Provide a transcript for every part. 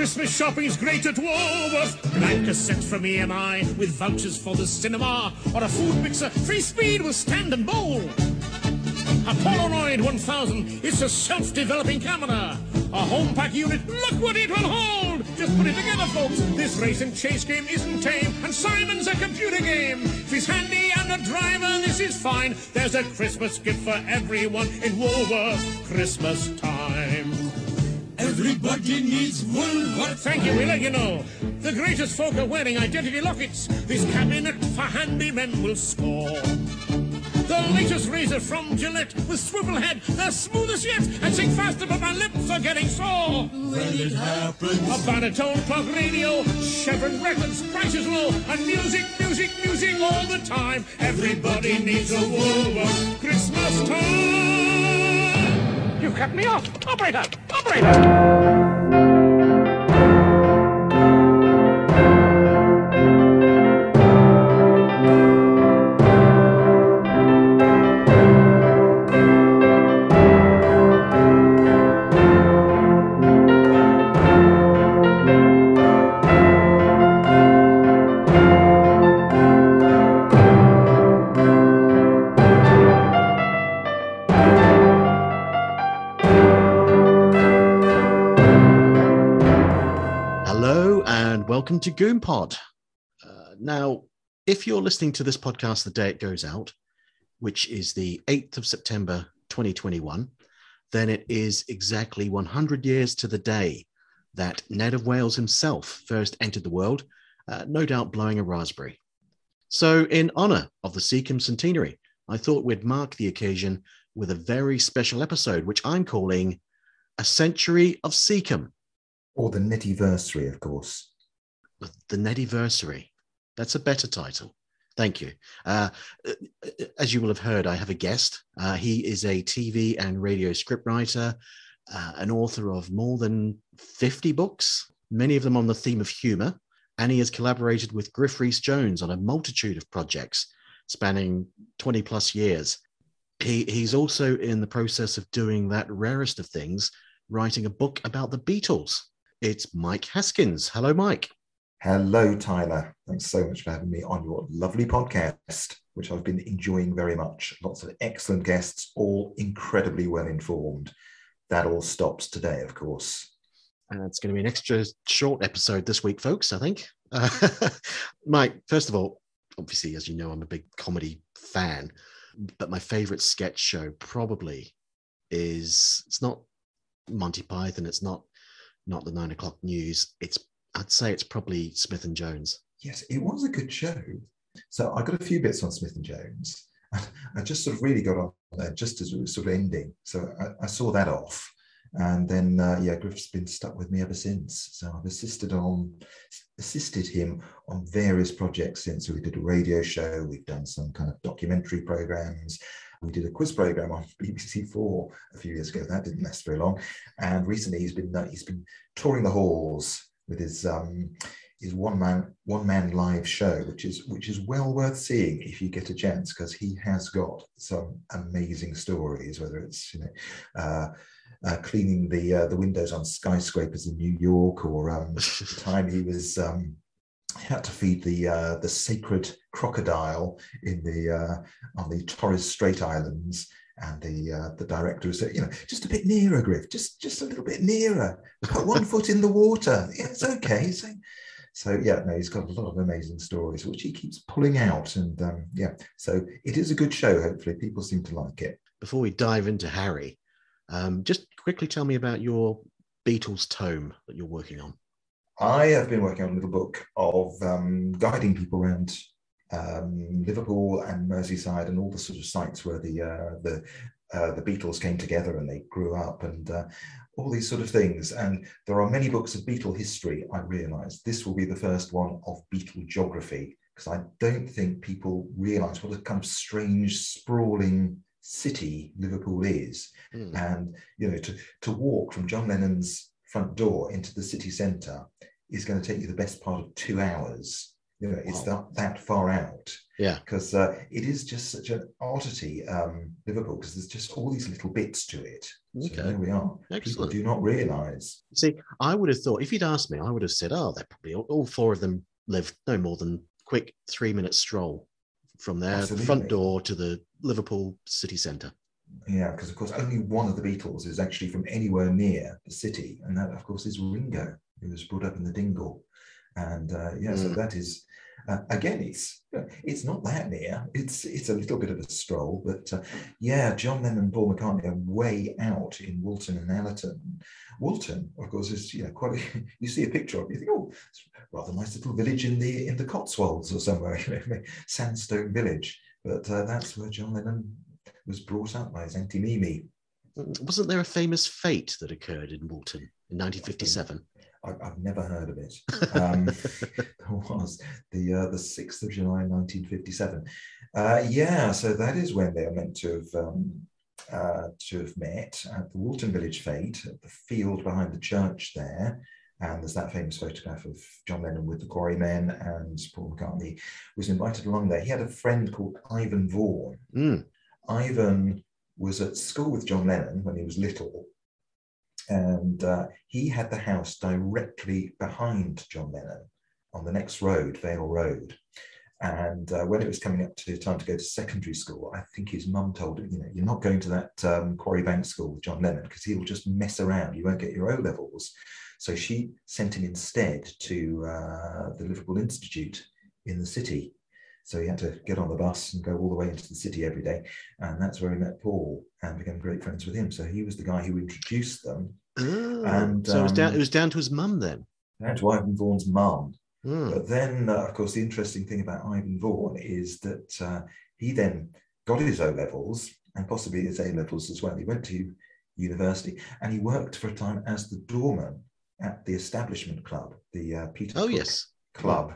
Christmas shopping's great at Woolworths. Blank cassettes from EMI with vouchers for the cinema or a food mixer, free speed with stand and bowl. A Polaroid 1000, it's a self-developing camera. A home pack unit, look what it will hold! Just put it together, folks. This race and chase game isn't tame, and Simon's a computer game. If he's handy and a driver, this is fine. There's a Christmas gift for everyone in Woolworth Christmas time. Everybody needs Woolworth. Thank you, let you know. The greatest folk are wearing identity lockets. This cabinet for handy men will score. The latest razor from Gillette with swivel head, the smoothest yet, and sing faster, but my lips are getting sore. When it happens, a baritone clock radio, Chevron records, prices low, and music, music, music all the time. Everybody needs a Woolworth Christmas time. You cut me off, operator, operator. Welcome to GoonPod. Uh, now, if you're listening to this podcast the day it goes out, which is the 8th of September 2021, then it is exactly 100 years to the day that Ned of Wales himself first entered the world, uh, no doubt blowing a raspberry. So, in honor of the Secombe centenary, I thought we'd mark the occasion with a very special episode, which I'm calling A Century of Secombe. Or the Netiversary, of course. The Nediversary. That's a better title. Thank you. Uh, as you will have heard, I have a guest. Uh, he is a TV and radio scriptwriter, uh, an author of more than 50 books, many of them on the theme of humor. And he has collaborated with Griff Rhys Jones on a multitude of projects spanning 20 plus years. He, he's also in the process of doing that rarest of things, writing a book about the Beatles. It's Mike Haskins. Hello, Mike. Hello, Tyler. Thanks so much for having me on your lovely podcast, which I've been enjoying very much. Lots of excellent guests, all incredibly well informed. That all stops today, of course. And it's going to be an extra short episode this week, folks, I think. Uh, Mike, first of all, obviously, as you know, I'm a big comedy fan, but my favorite sketch show probably is it's not Monty Python, it's not not the nine o'clock news. It's I'd say it's probably Smith and Jones. Yes, it was a good show. So I got a few bits on Smith and Jones. I just sort of really got on there just as it was sort of ending. So I, I saw that off. And then, uh, yeah, Griff's been stuck with me ever since. So I've assisted on, assisted him on various projects since. So we did a radio show, we've done some kind of documentary programs. We did a quiz program on BBC Four a few years ago. That didn't last very long. And recently, he's been uh, he's been touring the halls with his um, his one man one man live show, which is which is well worth seeing if you get a chance because he has got some amazing stories. Whether it's you know. Uh, uh, cleaning the uh, the windows on skyscrapers in New York, or um, the time he was um, had to feed the uh, the sacred crocodile in the uh, on the Torres Strait Islands, and the uh, the director said, you know, just a bit nearer, Griff, just just a little bit nearer. Put one foot in the water. Yeah, it's okay. So, so yeah, no, he's got a lot of amazing stories which he keeps pulling out, and um, yeah, so it is a good show. Hopefully, people seem to like it. Before we dive into Harry, um, just quickly tell me about your Beatles tome that you're working on. I have been working on a little book of um, guiding people around um, Liverpool and Merseyside and all the sort of sites where the uh, the uh, the Beatles came together and they grew up and uh, all these sort of things. And there are many books of Beatle history. I realise this will be the first one of Beatle geography because I don't think people realise what a kind of strange, sprawling city Liverpool is. Mm. And you know, to to walk from John Lennon's front door into the city centre is going to take you the best part of two hours You know, it's that, that far out Yeah. because uh, it is just such an oddity, um, Liverpool, because there's just all these little bits to it. So Okay. there we are. People Excellent. do not realise. See, I would have thought if you'd asked me, I would have said, "Oh, they're probably all, all four of them live no more than quick three minute stroll from their Absolutely. front door to the Liverpool city centre." Yeah, because of course only one of the Beatles is actually from anywhere near the city, and that of course is Ringo, who was brought up in the Dingle, and uh, yeah, so Mm. that is uh, again, it's it's not that near. It's it's a little bit of a stroll, but uh, yeah, John Lennon and Paul McCartney are way out in Woolton and Allerton. Woolton, of course, is you know quite. A, you see a picture of it, you think, oh, it's rather nice little village in the in the Cotswolds or somewhere, sandstone village. But uh, that's where John Lennon was brought up by his auntie Mimi. Wasn't there a famous fete that occurred in Woolton in 1957? I, I've never heard of it. Um, there was the uh, the sixth of July, nineteen fifty seven. Uh, yeah, so that is when they are meant to have um, uh, to have met at the Woolton Village Fete, at the field behind the church there. And there's that famous photograph of John Lennon with the Quarrymen, and Paul McCartney was invited along there. He had a friend called Ivan Vaughan. Mm. Ivan was at school with John Lennon when he was little, and uh, he had the house directly behind John Lennon on the next road, Vale Road. And uh, when it was coming up to time to go to secondary school, I think his mum told him, you know, you're not going to that um, Quarry Bank school with John Lennon because he'll just mess around. You won't get your O levels. So she sent him instead to uh, the Liverpool Institute in the city. So he had to get on the bus and go all the way into the city every day. And that's where he met Paul and became great friends with him. So he was the guy who introduced them Oh, And, so it was down. um, It was down to his mum then. down to Ivan Vaughan's mum. Hmm. But then, uh, of course, the interesting thing about Ivan Vaughan is that uh, he then got his O levels and possibly his A levels as well. He went to university and he worked for a time as the doorman at the Establishment Club, the uh, Peter Oh Cook yes. Club,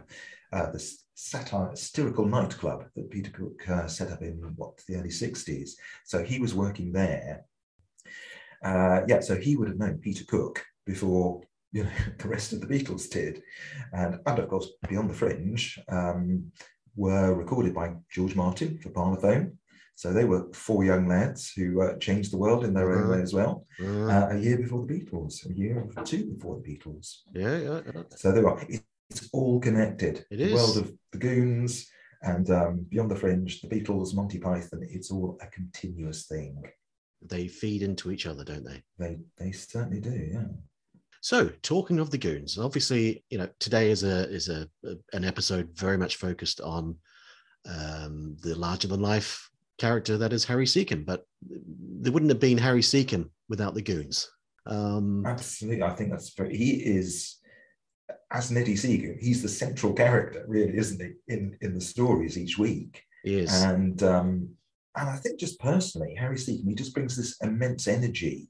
uh, the satire satirical nightclub that Peter Cook uh, set up in what the early '60s. So he was working there. Uh, yeah, so he would have known Peter Cook before you know the rest of the Beatles did, and and of course Beyond the Fringe um, were recorded by George Martin for Parlophone. So they were four young lads who uh, changed the world in their own way as well. Uh, Uh, a year before the Beatles, a year or two before the Beatles. yeah, yeah, yeah. So there are. It, it's all connected. It the world of the Goons and um, Beyond the Fringe, the Beatles, Monty Python. It's all a continuous thing. They feed into each other, don't they? They they certainly do. Yeah. So, talking of the goons, obviously, you know, today is a is a, a- an episode very much focused on um, the larger than life character that is Harry Secombe, but there wouldn't have been Harry Secombe without the goons. Um, Absolutely. I think that's very. He is as Neddy Seagoon. He's the central character, really, isn't he? In in the stories each week. he is. And um, and I think just personally, Harry Secombe, he just brings this immense energy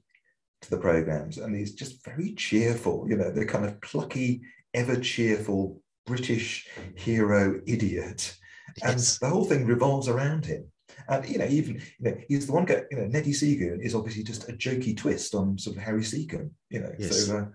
to the programs, and he's just very cheerful. You know, the kind of plucky, ever cheerful British hero idiot, and the whole thing revolves around him. And you know, even you know, he's the one guy. You know, Neddy Seagoon is obviously just a jokey twist on sort of Harry Secombe. You know, Yes. so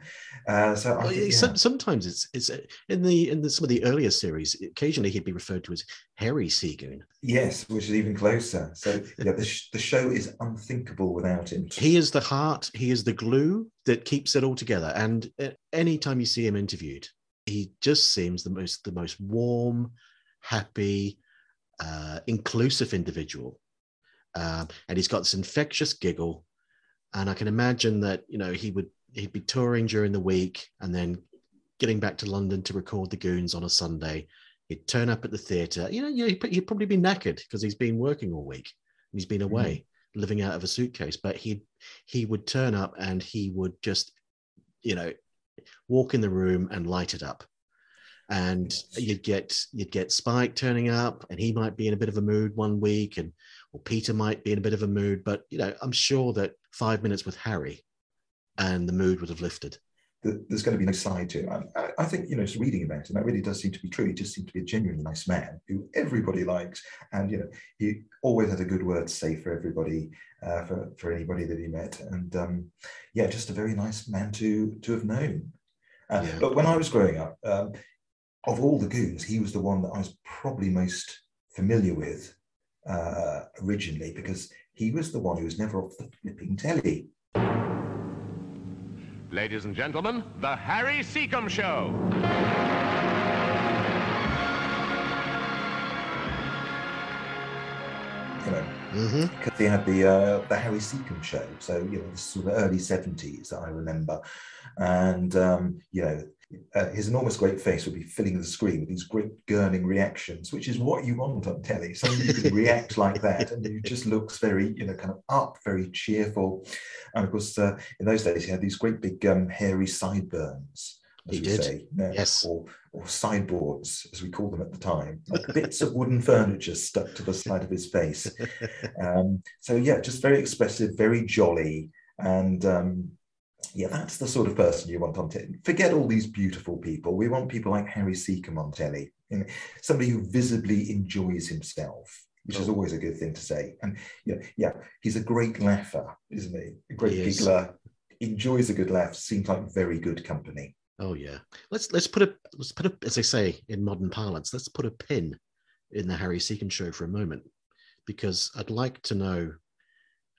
uh, uh, so I Well, think, yeah, yeah. some, sometimes it's it's uh, in the in the, some of the earlier series. Occasionally, he'd be referred to as Harry Seagoon. yes, which is even closer. So yeah, the, sh- the show is unthinkable without him. He is the heart. He is the glue that keeps it all together. And any time you see him interviewed, he just seems the most the most warm, happy, uh, inclusive individual. Um, and he's got this infectious giggle. And I can imagine that you know he would he'd be touring during the week and then getting back to London to record the Goons on a Sunday. He'd turn up at the theatre. You know, yeah, he'd, he'd probably be knackered because he's been working all week. and He's been away, living out of a suitcase. But he he would turn up and he would just, you know, walk in the room and light it up. And you'd get you'd get Spike turning up, and he might be in a bit of a mood one week, and or Peter might be in a bit of a mood. But you know, I'm sure that five minutes with Harry, and the mood would have lifted. there's going to be no side to him. I, I- I think, you know, just reading about him, that really does seem to be true. He just seemed to be a genuinely nice man who everybody likes. And, you know, he always had a good word to say for everybody, uh, for, for anybody that he met. And um, yeah, just a very nice man to, to have known. Uh, Yeah. But when I was growing up, um, of all the goons, he was the one that I was probably most familiar with uh, originally because he was the one who was never off the flipping telly. Ladies and gentlemen, the Harry Secombe Show. You know, hmm because he had the uh, the Harry Secombe show. So you know, this sort of early seventies that I remember, and um, you know, uh, his enormous great face would be filling the screen with these great gurning reactions, which is what you want on telly. Somebody who can react like that, and he just looks very, you know, kind of up, very cheerful. And of course, uh, in those days, he had these great big um, hairy sideburns. As He we did. say, Yes. or, or sideboards, as we called them at the time, like bits of wooden furniture stuck to the side of his face. Um, so yeah, just very expressive, very jolly, and um, yeah, that's the sort of person you want on telly. Forget all these beautiful people. We want people like Harry Secombe on telly. You know, somebody who visibly enjoys himself, which is Oh. always a good thing to say. And you know, yeah, he's a great laugher, isn't he? A great He is. giggler, enjoys a good laugh. Seems like very good company. Oh yeah. Let's let's put a let's put a as they say in modern parlance, let's put a pin in the Harry Secombe show for a moment, because I'd like to know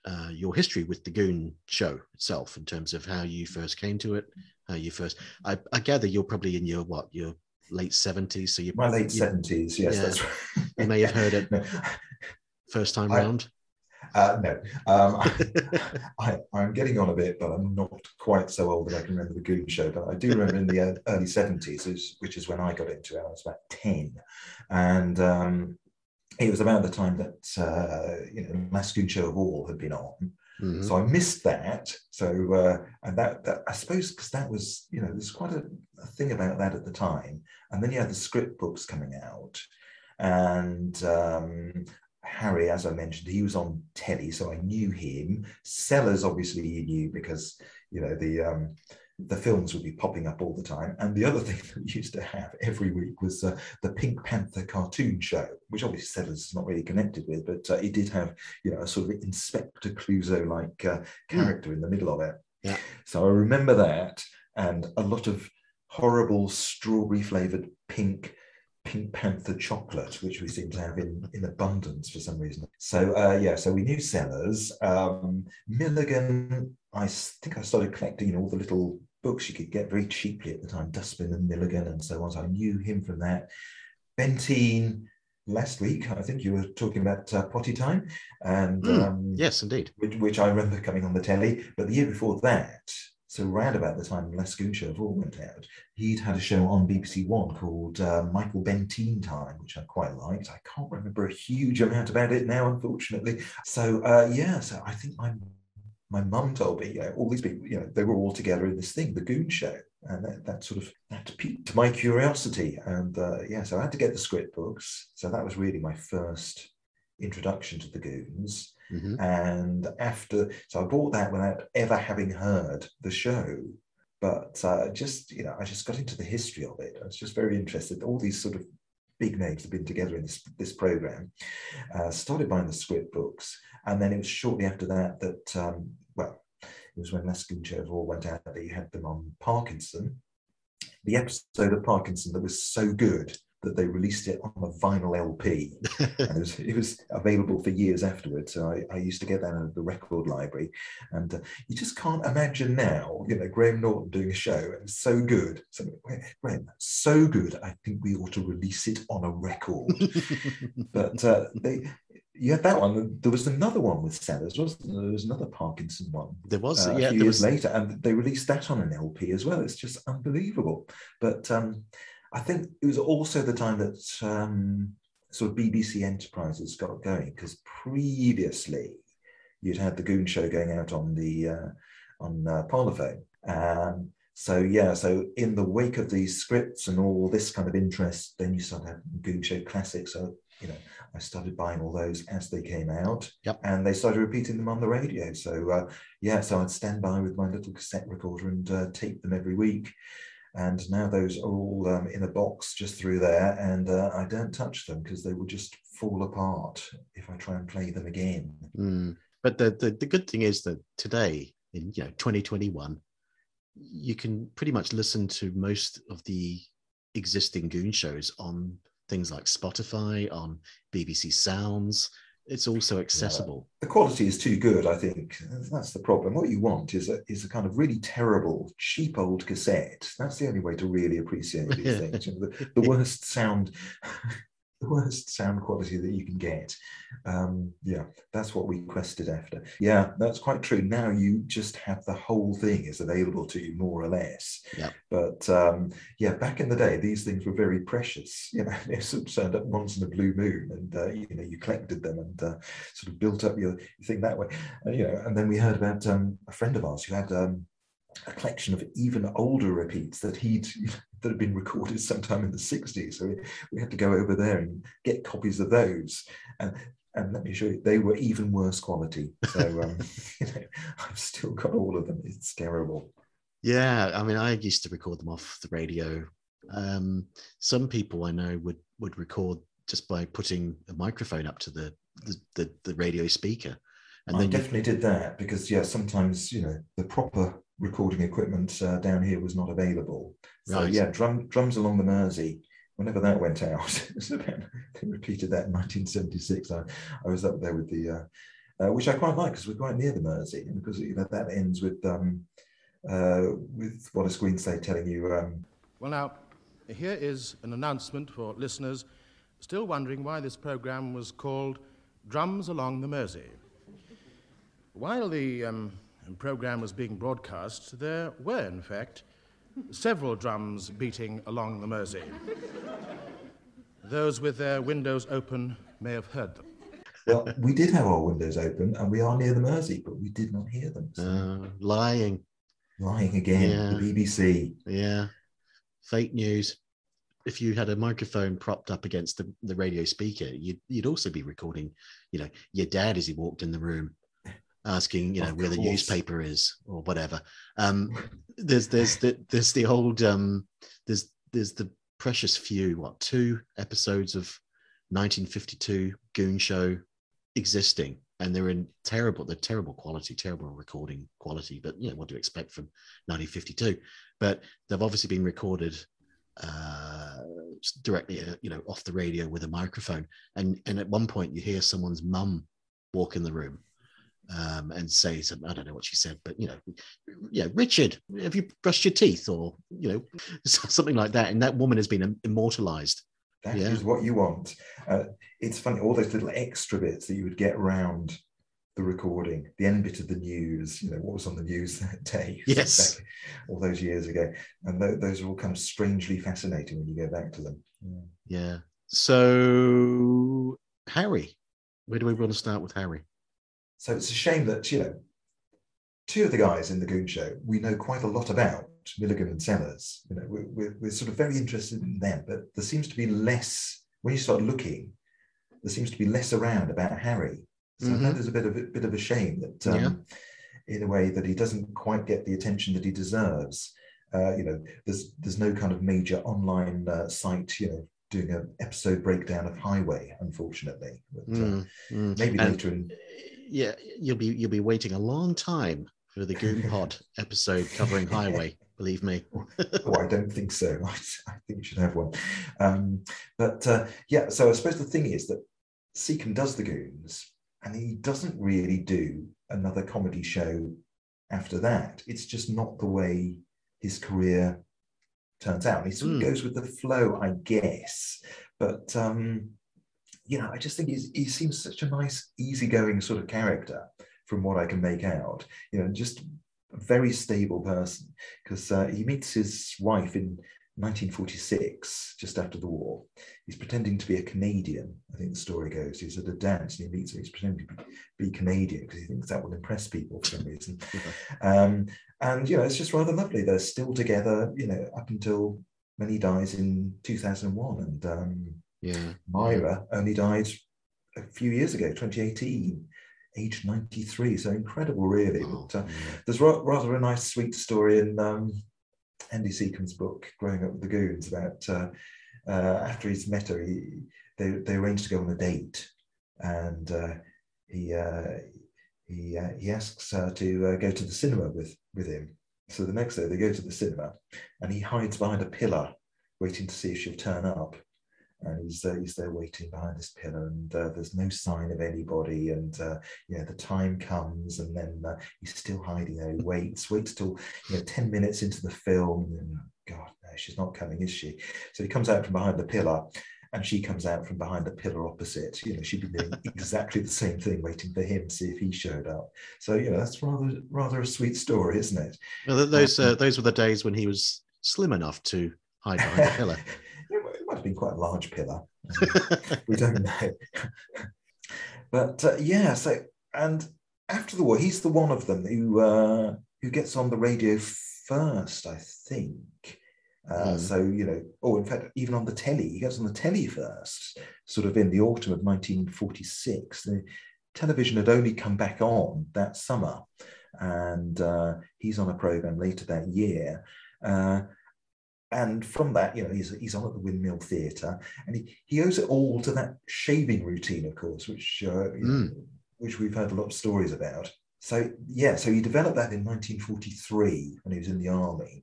uh, your history with the Goon show itself in terms of how you first came to it, how you first. I, I gather you're probably in your what your late seventies, so you My late seventies, yes, Yeah. that's right. You may have heard it. No, first time I- round. Uh, no, um, I, I'm getting on a bit, but I'm not quite so old that I can remember the Goon Show. But I do remember in the early 70s, which is when I got into it. I was about 10. And um, it was about the time that, uh, you know, Show of all had been on. Mhm. So I missed that. So, uh, and that, that I suppose, because that was, you know, there's quite a, a thing about that at the time. And then you had the script books coming out. And um, Harry, as I mentioned, he was on telly, so I knew him. Sellers, obviously, you knew because you know the um, the films would be popping up all the time. And the other thing that we used to have every week was uh, the Pink Panther cartoon show, which obviously Sellers is not really connected with, but uh, it did have you know a sort of Inspector Clouseau like uh, character in the middle of it. Yeah. So I remember that, and a lot of horrible strawberry flavored pink Pink Panther chocolate, which we seem to have in, in abundance for some reason. So uh, yeah, so we knew Sellers. Um, Milligan, I think I started collecting all the little books you could get very cheaply at the time, Dustbin and Milligan and so on. So I knew him from that. Bentine, last week, I think you were talking about uh, Potty Time, and Mm, um, Yes, indeed. which, which I remember coming on the telly. But the year before that, so round about the time Last Goon Show of all went out, he'd had a show on BBC One called uh, Michael Bentine Time, which I quite liked. I can't remember a huge amount about it now, unfortunately. So uh, yeah, so I think my my mum told me, you know, all these people, you know, they were all together in this thing, the Goon Show, and that, that sort of that piqued my curiosity. And uh, yeah, so I had to get the script books. So that was really my first introduction to the Goons. Mhm. And after, so I bought that without ever having heard the show. But uh, just, you know, I just got into the history of it. I was just very interested. All these sort of big names have been together in this, this program. Uh, started buying the script books. And then it was shortly after that that, um, it was when Last Goon Show of all went out that you had them on Parkinson. The episode of Parkinson that was so good that they released it on a vinyl LP and it was, it was available for years afterwards. So I, I used to get that of the record library, and uh, you just can't imagine now, you know, Graham Norton doing a show and it's so good. So Graham, so good. I think we ought to release it on a record. but uh, they, you had that one. There was another one with Sellers, wasn't there? There was another Parkinson one there was uh, yeah a few there years was later, and they released that on an LP as well. It's just unbelievable. But um, I think it was also the time that um, sort of BBC Enterprises got going because previously you'd had the Goon Show going out on the uh, on uh, Parlophone. Um, so yeah, so in the wake of these scripts and all this kind of interest, then you start having Goon Show classics. So you know, I started buying all those as they came out, Yep. and they started repeating them on the radio. So uh, yeah, so I'd stand by with my little cassette recorder and uh, tape them every week. And now those are all um, in a box just through there, and uh, I don't touch them because they will just fall apart if I try and play them again. Mm. But the, the the good thing is that today, in you know 2021, you can pretty much listen to most of the existing goon shows on things like Spotify, on BBC Sounds. It's also accessible. The quality is too good, I think. That's the problem. What you want is a, is a kind of really terrible, cheap old cassette. That's the only way to really appreciate these things. You know, the, the worst sound the worst sound quality that you can get. Um, yeah, that's what we quested after. Yeah, that's quite true. Now you just have the whole thing is available to you more or less. Yeah. But um, yeah, back in the day, these things were very precious. You know, they sort of turned up once in a blue moon, and uh, you know you collected them and uh, sort of built up your, thing that way. And, you know, and then we heard about um, a friend of ours who had um, a collection of even older repeats that he'd that had been recorded sometime in the 60s. So we, we had to go over there and get copies of those. And and let me show you, they were even worse quality. So um, you know, I've still got all of them. It's terrible. Yeah, I mean, I used to record them off the radio. Um, some people I know would would record just by putting a microphone up to the the, the, the radio speaker. And I definitely you... did that because yeah, sometimes you know the proper recording equipment uh, down here was not available. So right. yeah, drum, drums along the Mersey. Whenever that went out, they repeated that in 1976. I, I was up there with the, uh, uh, which I quite like because we're quite near the Mersey, and because you know that ends with um, uh, with Wallace Greenslade telling you. Um, well, now here is an announcement for listeners still wondering why this program was called Drums Along the Mersey. While the um, program was being broadcast, there were, in fact, several drums beating along the Mersey. Those with their windows open may have heard them. Well, we did have our windows open and we are near the Mersey, but we did not hear them. So. Uh, lying. Lying again, yeah. the BBC. Yeah. Fake news. If you had a microphone propped up against the, the radio speaker, you'd, you'd also be recording, you know, your dad as he walked in the room asking, you know, of where course. the newspaper is or whatever. Um, there's there's the there's the old um, there's there's the precious few what two episodes of 1952 Goon Show existing, and they're in terrible they're terrible quality, terrible recording quality. But you know what do you expect from 1952? But they've obviously been recorded uh, directly, uh, you know, off the radio with a microphone. And and at one point you hear someone's mum walk in the room um, and say something. I don't know what she said, but you know, yeah, Richard, have you brushed your teeth, or you know, something like that. And that woman has been immortalized. That yeah. is what you want. Uh, it's funny, all those little extra bits that you would get around the recording, the end bit of the news, you know, what was on the news that day, yes, all those years ago, and th- those are all kind of strangely fascinating when you go back to them. Yeah. yeah. So, Harry, where do we want to start with Harry? So it's a shame that, you know, two of the guys in the Goon Show we know quite a lot about, Milligan and Sellers. You know, we're, we're, we're sort of very interested in them, but there seems to be less, when you start looking, there seems to be less around about Harry. So mm-hmm. I know there's a bit of a bit of a shame that, um, yeah. in a way, that he doesn't quite get the attention that he deserves. Uh, you know, there's there's no kind of major online uh, site, you know, doing an episode breakdown of Highway, unfortunately. But, uh, mm, mm. Maybe and later in yeah, you'll be you'll be waiting a long time for the Goon Pod episode covering Highway. Believe me. oh, I don't think so. I, I think you should have one. Um, but uh, yeah, so I suppose the thing is that Secombe does the Goons, and he doesn't really do another comedy show after that. It's just not the way his career turns out. He sort of mm. goes with the flow, I guess. But um, you know, I just think he's, he seems such a nice, easygoing sort of character from what I can make out. You know, just a very stable person because uh, he meets his wife in 1946, just after the war. He's pretending to be a Canadian. I think the story goes. He's at a dance and he meets her. He's pretending to be, be Canadian because he thinks that will impress people for some reason. um, and you know, it's just rather lovely. They're still together. You know, up until when he dies in 2001, and um, yeah. Myra only died a few years ago, 2018, age 93. So incredible, really. Oh, but uh, there's ra- rather a nice, sweet story in um, Andy Secombe's book, Growing Up with the Goons, about uh, uh, after he's met her, he, they, they arranged to go on a date. And uh, he, uh, he, uh, he asks her to go to the cinema with, with him. So the next day they go to the cinema and he hides behind a pillar waiting to see if she'll turn up. And he's, uh, he's there waiting behind this pillar, and uh, there's no sign of anybody. And uh, you the time comes, and then uh, he's still hiding there. He waits, waits till you know, ten minutes into the film, and God, no, she's not coming, is she? So he comes out from behind the pillar, and she comes out from behind the pillar opposite. You know, she'd be doing exactly the same thing, waiting for him, to see if he showed up. So you know, that's rather rather a sweet story, isn't it? Well, those uh, those were the days when he was slim enough to hide behind a pillar. it might have been quite a large pillar. we don't know. but uh, yeah, so and after the war, he's the one of them who uh, who gets on the radio first, I think. Uh, mm. So, you know, or in fact, even on the telly, he gets on the telly first, sort of in the autumn of 1946. The television had only come back on that summer, and uh, he's on a program later that year. Uh, and from that, you know, he's, he's on at the Windmill Theatre, and he, he owes it all to that shaving routine, of course, which uh, mm. which we've heard a lot of stories about. So yeah, so he developed that in 1943 when he was in the army,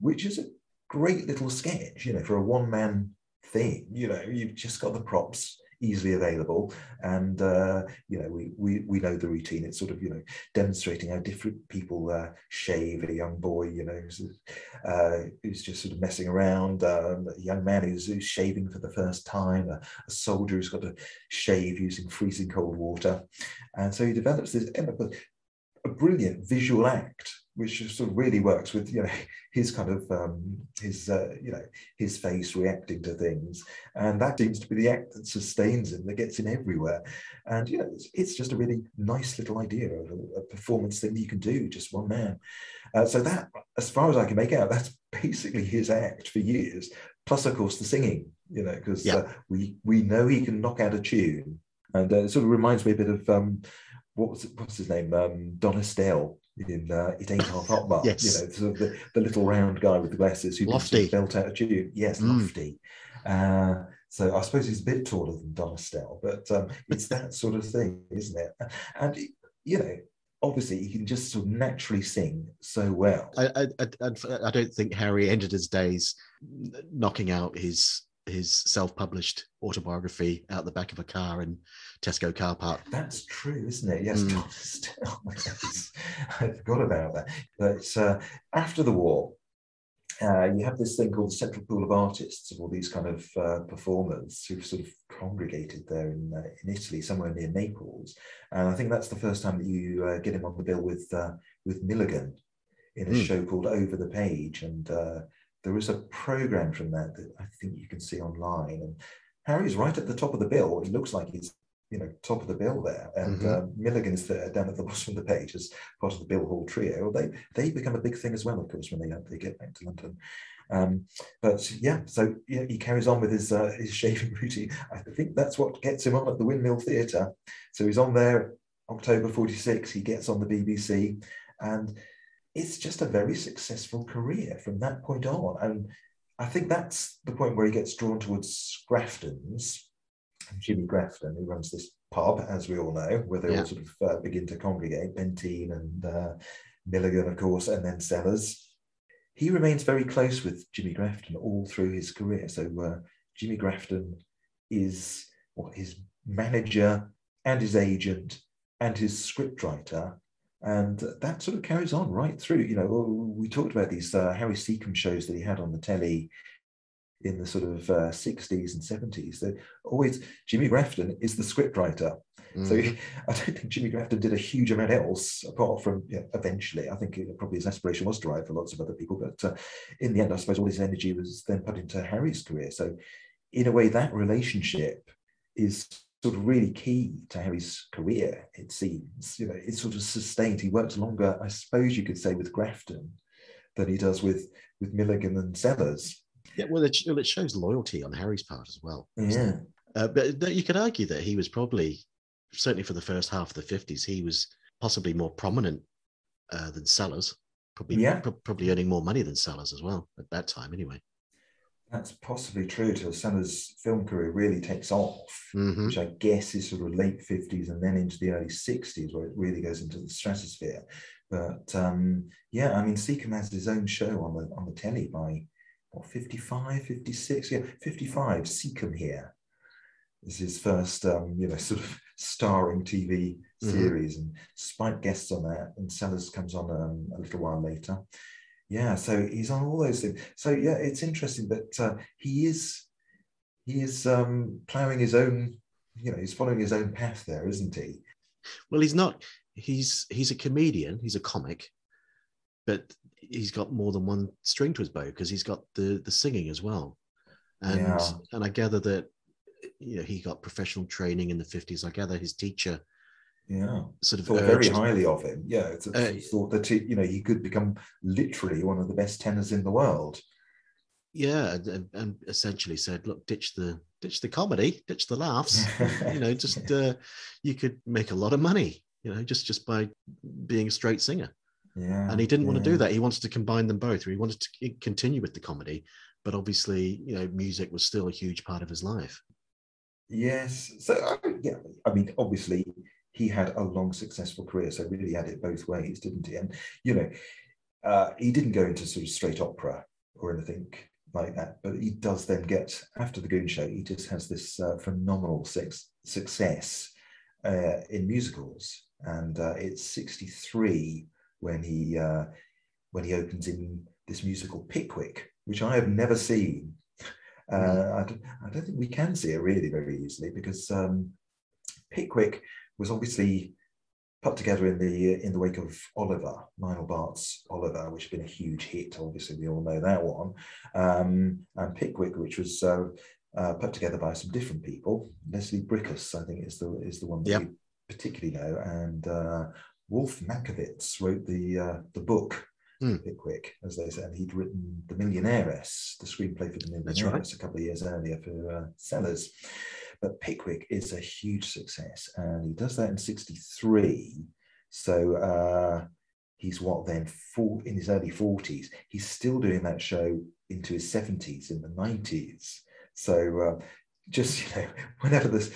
which is a great little sketch, you know, for a one man thing. You know, you've just got the props easily available. And uh, you know we, we we know the routine. It's sort of you know demonstrating how different people uh, shave a young boy you know who's, uh, who's just sort of messing around. Um, a young man who's, who's, shaving for the first time a, a, soldier who's got to shave using freezing cold water. And so he develops this a brilliant visual act which sort of really works with you know his kind of um, his uh, you know his face reacting to things, and that seems to be the act that sustains him, that gets him everywhere. And you know, it's, it's just a really nice little idea of a, a performance thing you can do, just one man. Uh, so that, as far as I can make out, that's basically his act for years. Plus, of course, the singing. You know, because yeah. uh, we we know he can knock out a tune, and uh, it sort of reminds me a bit of um, what was it, what's his name, um, Don Estelle in uh, It Ain't Half Hot Mum, yes. you know, sort of the, the, little round guy with the glasses who Lofty. belt out a tune. Yes, mm. Lofty. Uh, so I suppose he's a bit taller than Don Estelle, but um, it's that sort of thing, isn't it? And, you know, obviously he can just sort of naturally sing so well. I, I, I, I don't think Harry ended his days knocking out his his self-published autobiography out the back of a car in Tesco car park. That's true, isn't it? Yes, mm. I forgot about that. But uh, after the war, uh, you have this thing called the Central Pool of Artists, of all these kind of uh, performers who've sort of congregated there in uh, in Italy, somewhere near Naples. And I think that's the first time that you uh, get him on the bill with uh, with Milligan in a mm. show called Over the Page, and there is a program from that that I think you can see online. And Harry's right at the top of the bill. It looks like he's you know top of the bill there, and mm-hmm. um, Milligan's there down at the bottom of the page as part of the Bill Hall trio. They they become a big thing as well, of course, when they they get back to London. Um, but yeah, so yeah, he carries on with his uh, his shaving routine. I think that's what gets him on at the Windmill Theatre. So he's on there October 46. He gets on the BBC, and it's just a very successful career from that point on. And I think that's the point where he gets drawn towards Grafton's, Jimmy Grafton, who runs this pub, as we all know, where they yeah. all sort of uh, begin to congregate, Bentine and uh, Milligan, of course, and then Sellers. He remains very close with Jimmy Grafton all through his career. So uh, Jimmy Grafton is what his manager and his agent and his scriptwriter and that sort of carries on right through. You know, we talked about these uh, Harry Secombe shows that he had on the telly in the sort of uh, 60s and 70s. That always Jimmy Grafton is the scriptwriter. Mm. So I don't think Jimmy Grafton did a huge amount else apart from you know, eventually. I think it, probably his aspiration was to write for lots of other people, but uh, in the end, I suppose all his energy was then put into Harry's career. So in a way, that relationship is sort of really key to Harry's career, it seems. You know, it's sort of sustained. He works longer, I suppose you could say, with Grafton than he does with with Milligan and Sellers. Yeah, well, it, it shows loyalty on Harry's part as well. Yeah. Uh, but you could argue that he was probably, certainly for the first half of the 50s, he was possibly more prominent uh, than Sellers, probably, yeah. Pro- probably earning more money than Sellers as well at that time, anyway that's possibly true till Sellers' film career really takes off, mm-hmm. which I guess is sort of late 50s and then into the early 60s where it really goes into the stratosphere. But um, yeah, I mean, Secombe has his own show on the on the telly by what 55, 56, yeah, 55. Secombe here is his first, um, you know, sort of starring TV Mhm. series, and Spike guests on that, and Sellers comes on um, a little while later. Yeah, so he's on all those things. So yeah, it's interesting that uh, he is he is um, ploughing his own, you know, he's following his own path there, isn't he? Well, he's not. He's he's a comedian. He's a comic, but he's got more than one string to his bow because he's got the the singing as well. And Yeah. and I gather that you know he got professional training in the fifties. I gather his teacher Yeah. sort of thought very highly of him. Yeah, it's Uh, thought that he, you know he could become literally one of the best tenors in the world. yeah, and, and- essentially said, look, ditch the ditch the comedy, ditch the laughs. you know, just uh, you could make a lot of money. You know, just just by being a straight singer. yeah, and he didn't want to do that. He wanted to combine them both. Or he wanted to continue with the comedy, but obviously, you know, music was still a huge part of his life. Yes. So I, yeah, I mean, obviously he had a long, successful career, so really had it both ways, didn't he? And you know, uh, he didn't go into sort of straight opera or anything like that, but he does then get after the Goon Show. He just has this uh, phenomenal sex, success uh, in musicals, and uh, it's '63 when he uh, when he opens in this musical Pickwick, which I have never seen. Uh, I, don't, I don't think we can see it really very easily because um, Pickwick was obviously put together in the in the wake of Oliver, Lionel Bart's Oliver, which had been a huge hit. Obviously, we all know that one. Um, and Pickwick, which was uh, uh, put together by some different people. Leslie Bricusse, I think, is the is the one that Yep. we particularly know, and uh, Wolf Mankowitz wrote the uh, the book. Hmm. Pickwick, as they said, he'd written The Millionairess, the screenplay for The Millionairess, right. a couple of years earlier for uh, Sellers. But Pickwick is a huge success, and he does that in '63. So uh, he's what then? Four, in his early 40s. He's still doing that show into his 70s, in the 90s. So uh, just you know, whenever there's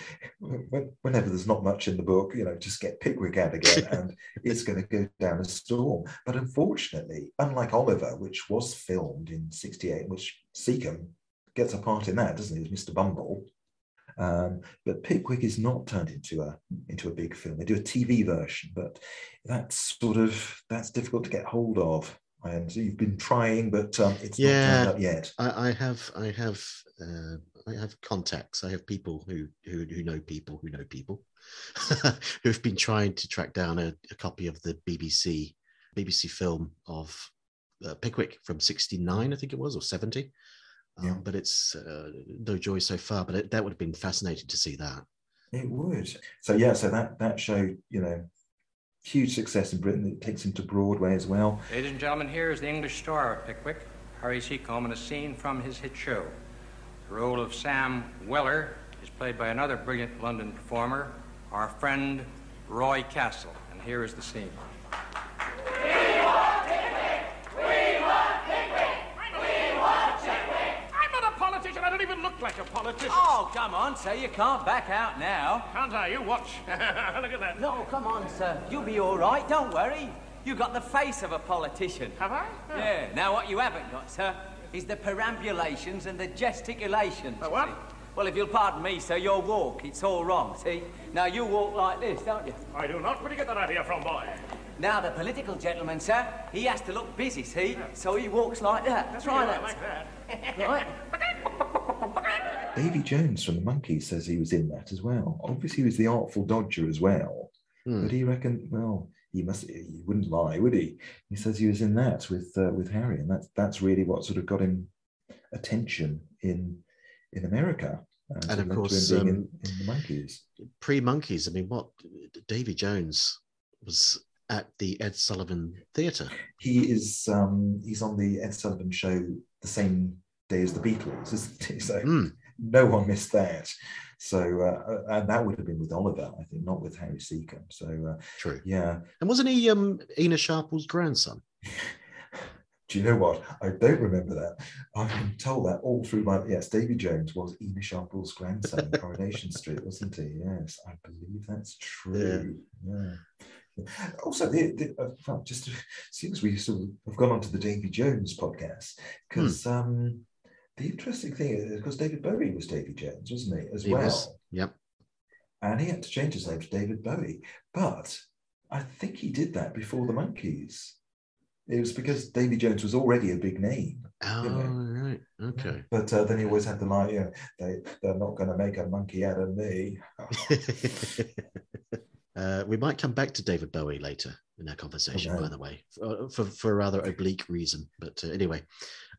whenever there's not much in the book, you know, just get Pickwick out again, and it's going to go down a storm. But unfortunately, unlike Oliver, which was filmed in '68, which Secombe gets a part in that, doesn't he? As Mr. Bumble. Um, but Pickwick is not turned into a into a big film. They do a TV version, but that's sort of that's difficult to get hold of. And you've been trying, but um, it's Yeah. not turned up yet. I, I have, I have, uh, I have contacts. I have people who who, who know people who know people who've been trying to track down a, a copy of the BBC BBC film of uh, Pickwick from '69, I think it was, or '70. Um, Yeah. But it's uh, no joy so far. But it, that would have been fascinating to see that. It would. So yeah, so that that show, you know, huge success in Britain. It takes him to Broadway as well. Ladies and gentlemen, here is the English star of Pickwick, Harry Secombe, in a scene from his hit show. The role of Sam Weller is played by another brilliant London performer, our friend Roy Castle. And here is the scene. I'm not a politician. I don't even Oh, come on, sir. You can't back out now. Can't I? You watch. look at that. No, come on, sir. You'll be all right. Don't worry. You've got the face of a politician. Have I? Yeah. Now, what you haven't got, sir, is the perambulations and the gesticulations. The what? see? Well, if you'll pardon me, sir, your walk, it's all wrong, see? Now, you walk like this, don't you? I do not. Where do you get that idea from, boy? Now, the political gentleman, sir, he has to look busy, see? So he walks like that. Try I that. like that. Right? Davy Jones from the Monkees says he was in that as well. Obviously, he was the Artful Dodger as well. Hmm. But he reckoned, well, he must. He wouldn't lie, would he? He says he was in that with uh, with Harry, and that's that's really what sort of got him attention in in America. And sort of course, um, in, in the Monkees. Pre Monkees. I mean, what Davy Jones was at the Ed Sullivan Theatre. He is um, he's on the Ed Sullivan Show the same day as the Beatles, isn't he? So Hmm. No one missed that. So uh, and that would have been with Oliver, I think, not with Harry Secombe. So uh, True. yeah. And wasn't he um, Ena Sharples' grandson? Do you know what? I don't remember that. I've been told that all through my yes. Davy Jones was Ena Sharples' grandson in Coronation Street, wasn't he? Yes, I believe that's true. Yeah. Also, the, the, uh, just as soon as we sort of have gone on to the Davy Jones podcast, because um, the interesting thing is, because David Bowie was Davy Jones, wasn't he, as He well? was. Yep. And he had to change his name to David Bowie. But I think he did that before the Monkees. It was because Davy Jones was already a big name. Oh, know. right. Okay. But uh, then he always had the line, you know, they, they're not going to make a monkey out of me. uh, we might come back to David Bowie later in our conversation, Okay. by the way, for, for, for a rather oblique reason. But uh, anyway,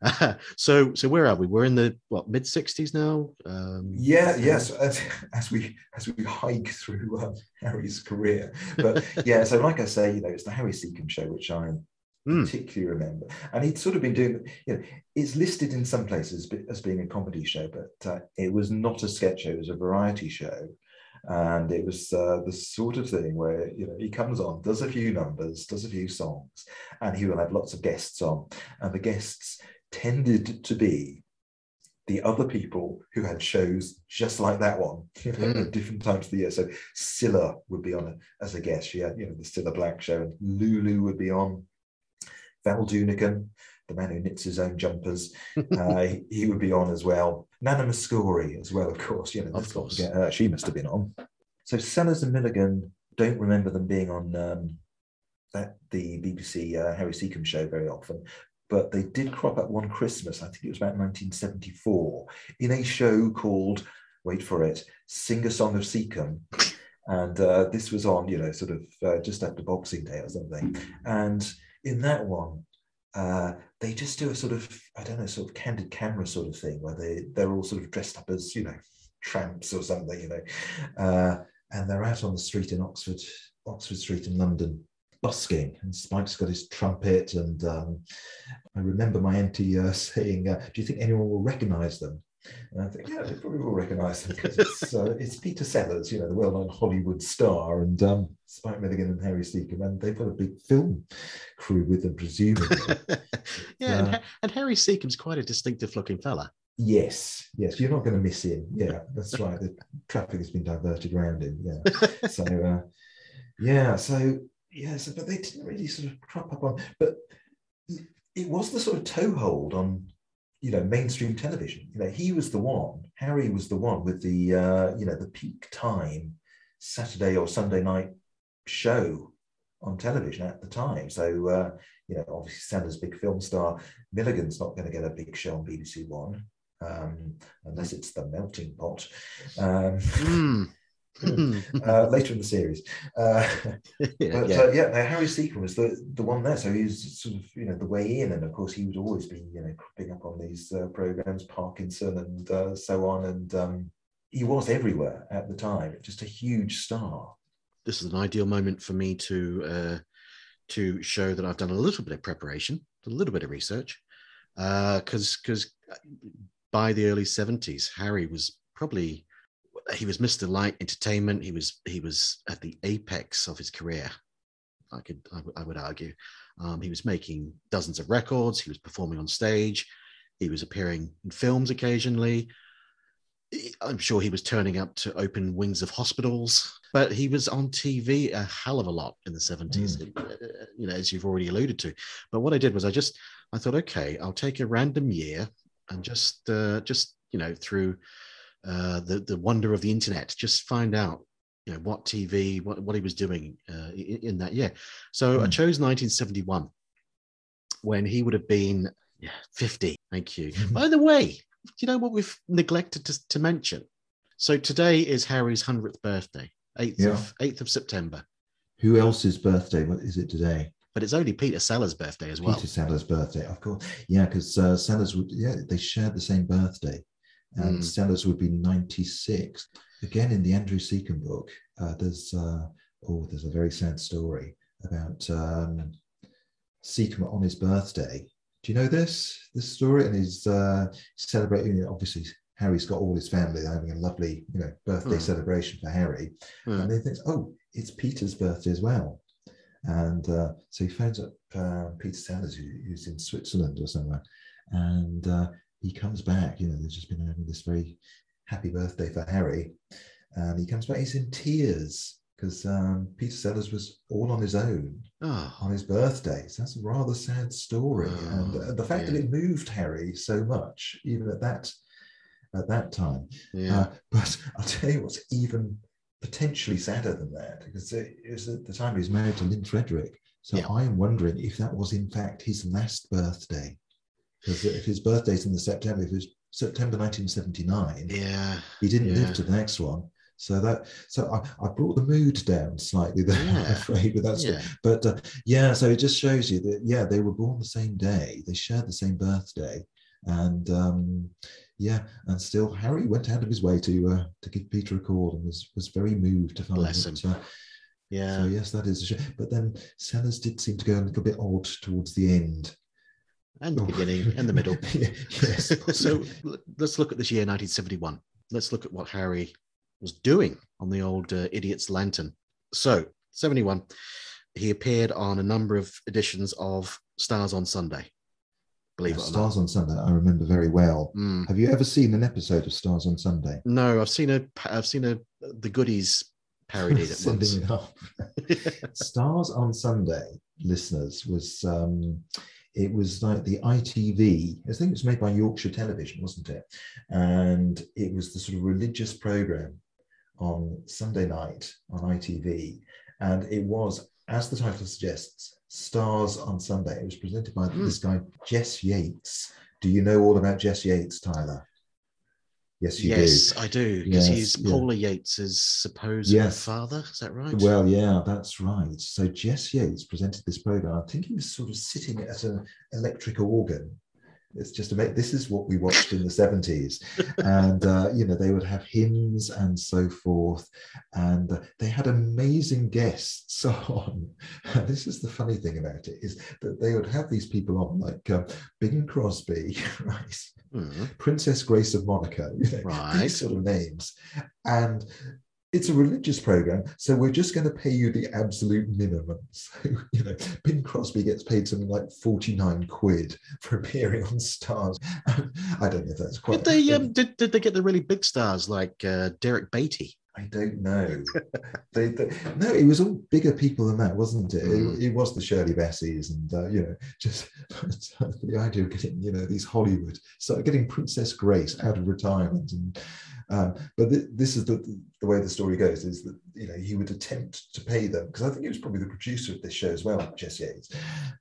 so so where are we? We're in the what mid '60s now. Um, Yeah, yes. As, as we as we hike through um, Harry's career, but yeah. So, like I say, you know, it's the Harry Secombe show, which I Mm. particularly remember, and he'd sort of been doing. You know, it's listed in some places as being a comedy show, but uh, it was not a sketch show; it was a variety show. And it was uh, the sort of thing where you know he comes on, does a few numbers, does a few songs, and he will have lots of guests on, and the guests tended to be the other people who had shows just like that one, you know, Mm. at different times of the year. So Cilla would be on a, as a guest. She had, you know, the Cilla Black show, and Lulu would be on. Val Doonican, the man who knits his own jumpers, uh, he, he would be on as well. Nana Mouskouri as well, of course. You know, Of course. forget her. She must have been on. So Sellers and Milligan don't remember them being on um, that the BBC uh, Harry Secombe show very often, but they did crop up one Christmas. I think it was about 1974 in a show called wait for it, Sing a Song of Secombe. And uh, this was on, you know, sort of uh, just after Boxing Day or something. And in that one, uh, they just do a sort of, I don't know, sort of candid camera sort of thing where they, they're all sort of dressed up as, you know, tramps or something, you know. Uh, and they're out on the street in Oxford, Oxford Street in London, busking. And Spike's got his trumpet. And um, I remember my auntie uh, saying, uh, Do you think anyone will recognize them? And I think, yeah, they probably will recognise them because it's, uh, it's Peter Sellers, you know, the well-known Hollywood star, and um, Spike Milligan and Harry Secombe, and they've got a big film crew with them, presumably. yeah, and, Uh, Ha- and Harry Secombe's quite a distinctive looking fella. yes, yes, you're not going to miss him. Yeah, that's right. The traffic has been diverted around him. Yeah. So, uh, yeah, so yeah, so but they didn't really sort of crop up on, but it was the sort of toehold on you know mainstream television. You know he was the one harry was the one with the uh you know the peak time saturday or sunday night show on television at the time. So uh you know obviously Sanders big film star milligan's not going to get a big show on bbc one um unless it's the melting pot. Um Mm. uh, later in the series uh yeah, but yeah. uh, yeah, Harry Secombe was the, the one there. So he's sort of, you know, the way in. And of course, he would always be, you know, cropping up on these uh, programs, Parkinson and uh, so on. And um, he was everywhere at the time, just a huge star. this is an ideal moment for me to uh, to show that I've done a little bit of preparation, a little bit of research, because because by the early seventies, Harry was probably he was Mr. Light Entertainment. He was he was at the apex of his career. I could I, would- argue. Um, he was making dozens of records. He was performing on stage. He was appearing in films occasionally. I'm sure he was turning up to open wings of hospitals, but he was on TV a hell of a lot in the 70s, uh, you know, as you've already alluded to. But what I did was I just, I thought, okay, I'll take a random year and just, uh, just, you know, through uh, the, the wonder of the internet, just find out, you know, what TV, what, what he was doing uh, in, in that year. So I Mm. chose 1971 when he would have been yeah, 50. Thank you. By the way, do you know what we've neglected to, to mention? So today is Harry's 100th birthday, 8th, Yeah. of, 8th of September. Who else's birthday what is it today? But it's only Peter Sellers' birthday as well. Peter Sellers' birthday, of course. Yeah, because uh, Sellers would, yeah, they shared the same birthday. And Mm. Sellers would be 96. Again, in the Andrew Secombe book, uh, there's, uh, oh, there's a very sad story about um, Secombe on his birthday. Do you know this, this story? And he's uh, celebrating, you know, obviously, Harry's got all his family they're having a lovely, you know, birthday Hmm. celebration for Harry. Hmm. And he thinks, oh, it's Peter's birthday as well. And uh, so he phones up uh, Peter Sellers, who, who's in Switzerland or somewhere. And uh, he comes back, you know, they've just been having this very happy birthday for Harry. And he comes back, he's in tears because um, Peter Sellers was all on his own Oh, on his birthday. So that's a rather sad story, and Oh, uh, the fact that it moved Harry so much, even at that at that time. yeah. Uh, but I'll tell you what's even potentially sadder than that, because it was at the time he was married to Lynn Frederick. So Yeah. I am wondering if that was in fact his last birthday, because if his birthday's in the September, if it was September 1979, yeah. he didn't Yeah. live to the next one. So that, so I, I brought the mood down slightly there, I'm Yeah. afraid, with that. story. Yeah. But uh, yeah, so it just shows you that yeah, they were born the same day, they shared the same birthday, and um, yeah, and still Harry went out of his way to uh, to give Peter a call and was was very moved to find Bless him. uh, Yeah. so yes, that is a shame. But then Sellers did seem to go a little bit odd towards the end. And the beginning and the middle. yes. so let's look at this year 1971. Let's look at what Harry was doing on the old uh, idiot's lantern. So 71, he appeared on a number of editions of Stars on Sunday. Believe it or not. Stars on Sunday, I remember very well. Mm. Have you ever seen an episode of Stars on Sunday? No, I've seen a I've seen a the goodies parodied it once. Stars on Sunday, listeners, was um, it was like the ITV. I think it was made by Yorkshire Television, wasn't it? And it was the sort of religious program on Sunday night on ITV, and it was, as the title suggests, Stars on Sunday. It was presented by Hmm. this guy Jess Yates. Do you know all about Jess Yates, Tyler? Yes, you do. yes, I do because Yes, he's yeah. Paula Yates's supposed Yes. father. Is that right? Well, yeah, that's right. So Jess Yates presented this program. I think he was sort of sitting at an electric organ. It's just amazing. This is what we watched in the 70s. And, uh, you know, they would have hymns and so forth. And uh, they had amazing guests on. And this is the funny thing about it is that they would have these people on, like uh, Bing Crosby, right? Hmm, Princess Grace of Monaco, you know, Right. these sort of names. And it's a religious program, so we're just going to pay you the absolute minimum. So, you know, Bing Crosby gets paid something like 49 quid for appearing on Stars. I don't know if that's quite. Did they um, did, did they get the really big stars like uh, Derek Beatty? I don't know. they, they, no, it was all bigger people than that, wasn't it? Mm. It, it was the Shirley Basseys, and uh, you know, just the idea of getting you know these Hollywood, so getting Princess Grace out of retirement, and um, but th- this is the the way the story goes is that you know he would attempt to pay them because I think he was probably the producer of this show as well, Jesse Yates,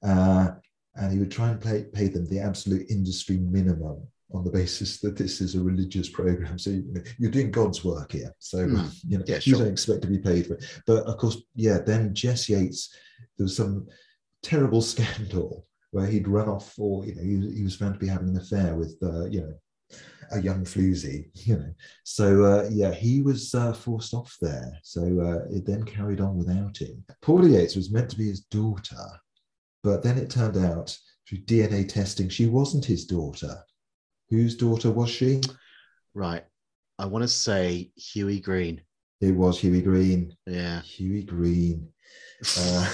uh, and he would try and pay pay them the absolute industry minimum on the basis that this is a religious program. So you know, you're doing God's work here. So Hmm. you know Yeah, you don't expect to be paid for it. But of course, yeah. Then Jess Yates, there was some terrible scandal where he'd run off, or you know, he, was- he was found to be having an affair with, uh, you know, a young floozy. You know, so uh, yeah, he was uh, forced off there. So uh, it then carried on without him. Paula Yates was meant to be his daughter, but then it turned out through DNA testing she wasn't his daughter. Whose daughter was she? Right. I want to say Hughie Green. It was Hughie Green. Yeah. Hughie Green. Uh,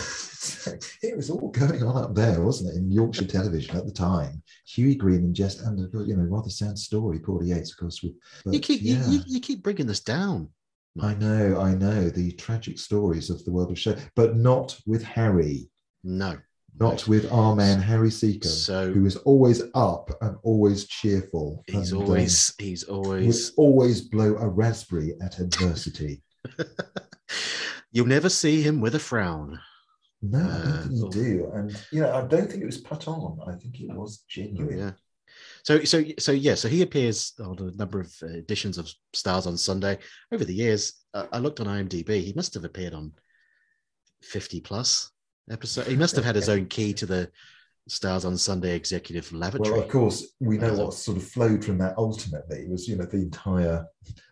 it was all going on up there, wasn't it, in Yorkshire television at the time? Hughie Green and Jess, and you know, rather sad story. Paula Yates, of course. With, but, you keep yeah, you, you, keep bringing this down. I know, I know the tragic stories of the world of show, but not with Harry, No. not with our man Harry Secombe, So who is always up and always cheerful. he's and, um, always he's always always blow a raspberry at adversity. you'll never see him with a frown. No, I don't think you Uh, do. And you know, I don't think it was put on. I think it was genuine. Yeah. So so so yeah. So he appears on a number of uh, editions of Stars on Sunday over the years. Uh, I looked on IMDb. He must have appeared on fifty plus episode. He must have had his own key to the Stars on Sunday executive lavatory. Well, of course, we know what sort of flowed from that ultimately was, you know, the entire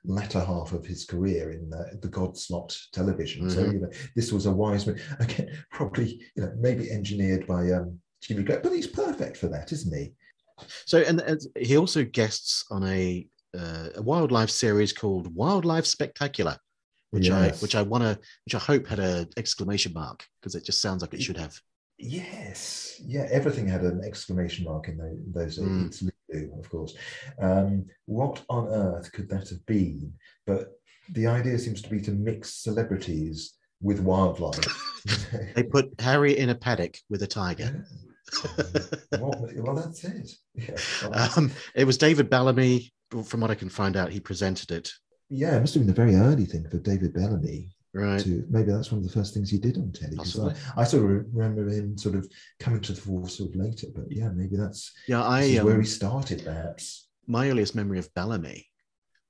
latter half of his career in the, the God slot television. So, Mhm. you know, this was a wise move. Again, probably, you know, maybe engineered by um, Jimmy Gray, but he's perfect for that, isn't he? So, and, and he also guests on a uh, a wildlife series called Wildlife Spectacular, which Yes. I which I want to which I hope had a exclamation mark because it just sounds like it should have. Yes, yeah, everything had an exclamation mark in those. Mm. It's Lulu, of course. Um, what on earth could that have been? But the idea seems to be to mix celebrities with wildlife. They put Harry in a paddock with a tiger. well, well, that's it. Yeah. Um, it was David Bellamy. From what I can find out, he presented it. yeah, it must have been a very early thing for David Bellamy Right. to maybe that's one of the first things he did on telly. Possibly. I, I sort of remember him sort of coming to the fore sort of later, but yeah, maybe that's Yeah, I is where um, he started perhaps. my earliest memory of Bellamy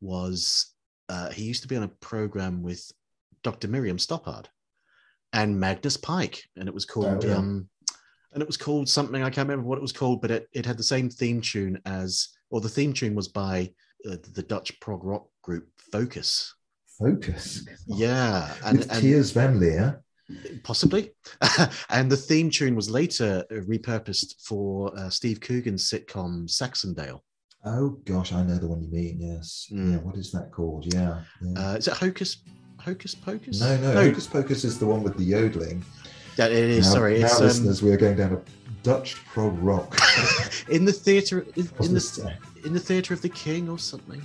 was uh, he used to be on a program with Dr. Miriam Stoppard and Magnus Pyke, and it was called Oh, yeah. um, and it was called something I can't remember what it was called, but it, it had the same theme tune as, or the theme tune was by uh, the Dutch prog rock group Focus. Focus. Yeah, and, With and Thijs van Leer. possibly, and the theme tune was later uh, repurposed for uh, Steve Coogan's sitcom Saxondale. Oh gosh, I know the one you mean. Yes. Mm. Yeah. What is that called? Yeah. yeah. Uh, is it Hocus Hocus Pocus? no, no, Hocus Pocus is the one with the yodeling. That it is. now, sorry, now it's um, listeners, we are going down a Dutch prog rock. in the theater in, in Wasn't the in the theater of the king or something.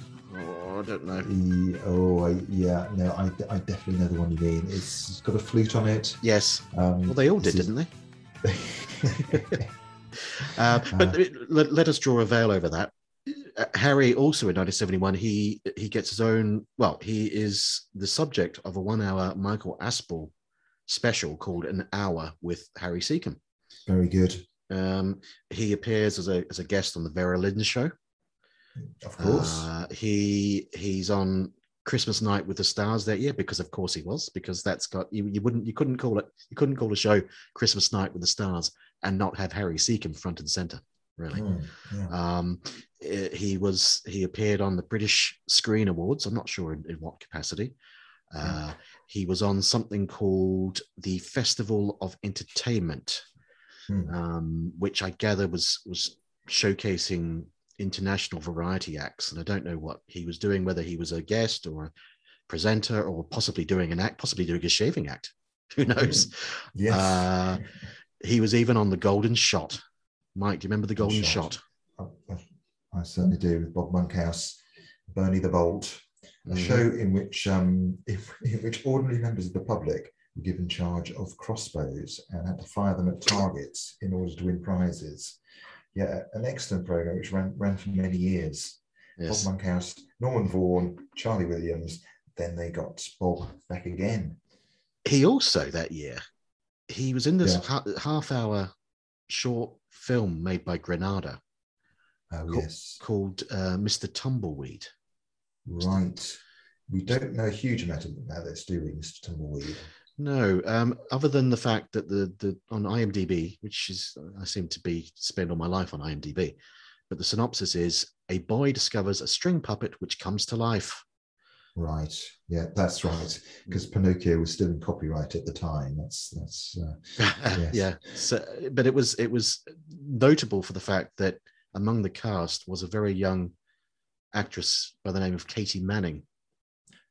I don't know. The- oh, I, yeah, no, I, I definitely know the one you mean. It's, it's got a flute on it. Yes. Um, Well, they all did, is- didn't they? Uh, but Uh, let, let us draw a veil over that. Uh, Harry also in 1971 he he gets his own well he is the subject of a one hour Michael Aspel special called an hour with Harry Secombe. Very good. Um, he appears as a as a guest on the Vera Lynn show. Of course. Uh, he he's on Christmas night with the stars that year because of course he was because that's got you, you wouldn't you couldn't call it you couldn't call a show Christmas night with the stars and not have Harry Secombe front and center really. Mm, yeah. Um, eh, he was he appeared on the British Screen Awards. I'm not sure in, in what capacity. Uh, he was on something called the Festival of Entertainment, Hmm. um, which I gather was was showcasing international variety acts. And I don't know what he was doing, whether he was a guest or a presenter or possibly doing an act, possibly doing a shaving act. Who knows? yes. Uh, he was even on the Golden Shot. Mike, do you remember the Golden Shot. Shot? I, I- I certainly do with Bob Monkhouse, Bernie the Bolt, a Mhm. show in which um, in, in which ordinary members of the public were given charge of crossbows and had to fire them at targets in order to win prizes. Yeah, an excellent program which ran, ran for many years. Yes. Bob Monkhouse, Norman Vaughan, Charlie Williams. Then they got Bob back again. he also that year he was in this Yeah. ha- half hour short film made by granada Oh Cool. yes, called uh, mr tumbleweed right. We don't know a huge amount about this, do we, Mr. Tumbleweed? No um, other than the fact that the, the on imdb which is i seem to be spend all my life on imdb but the synopsis is a boy discovers a string puppet which comes to life Right. Yeah, that's right. Because Pinocchio was still in copyright at the time. That's that's. Uh, Yes. yeah so but it was it was notable for the fact that among the cast was a very young actress by the name of katy manning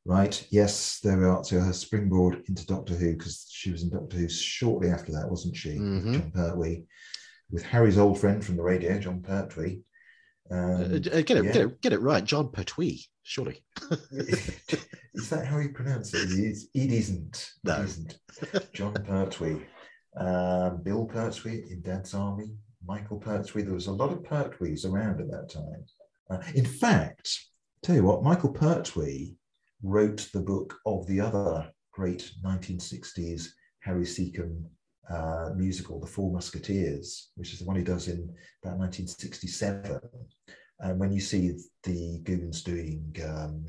right. Yes, there we are. So her springboard into Doctor Who because she was in Doctor Who shortly after that, wasn't she? with Mhm. John Pertwee, with Harry's old friend from the radio, John Pertwee. Um, Uh, uh, get it, yeah. get it, get it right. John Pertwee, surely. Is that how you pronounce it? It isn't. No. It isn't. John Pertwee. Um, Bill Pertwee in Dad's Army. Michael Pertwee. There was a lot of Pertwees around at that time. Uh, in fact, tell you what, Michael Pertwee wrote the book of the other great 1960s Harry Secombe uh, musical, The Four Musketeers, which is the one he does in about 1967. And when you see the Goons doing um,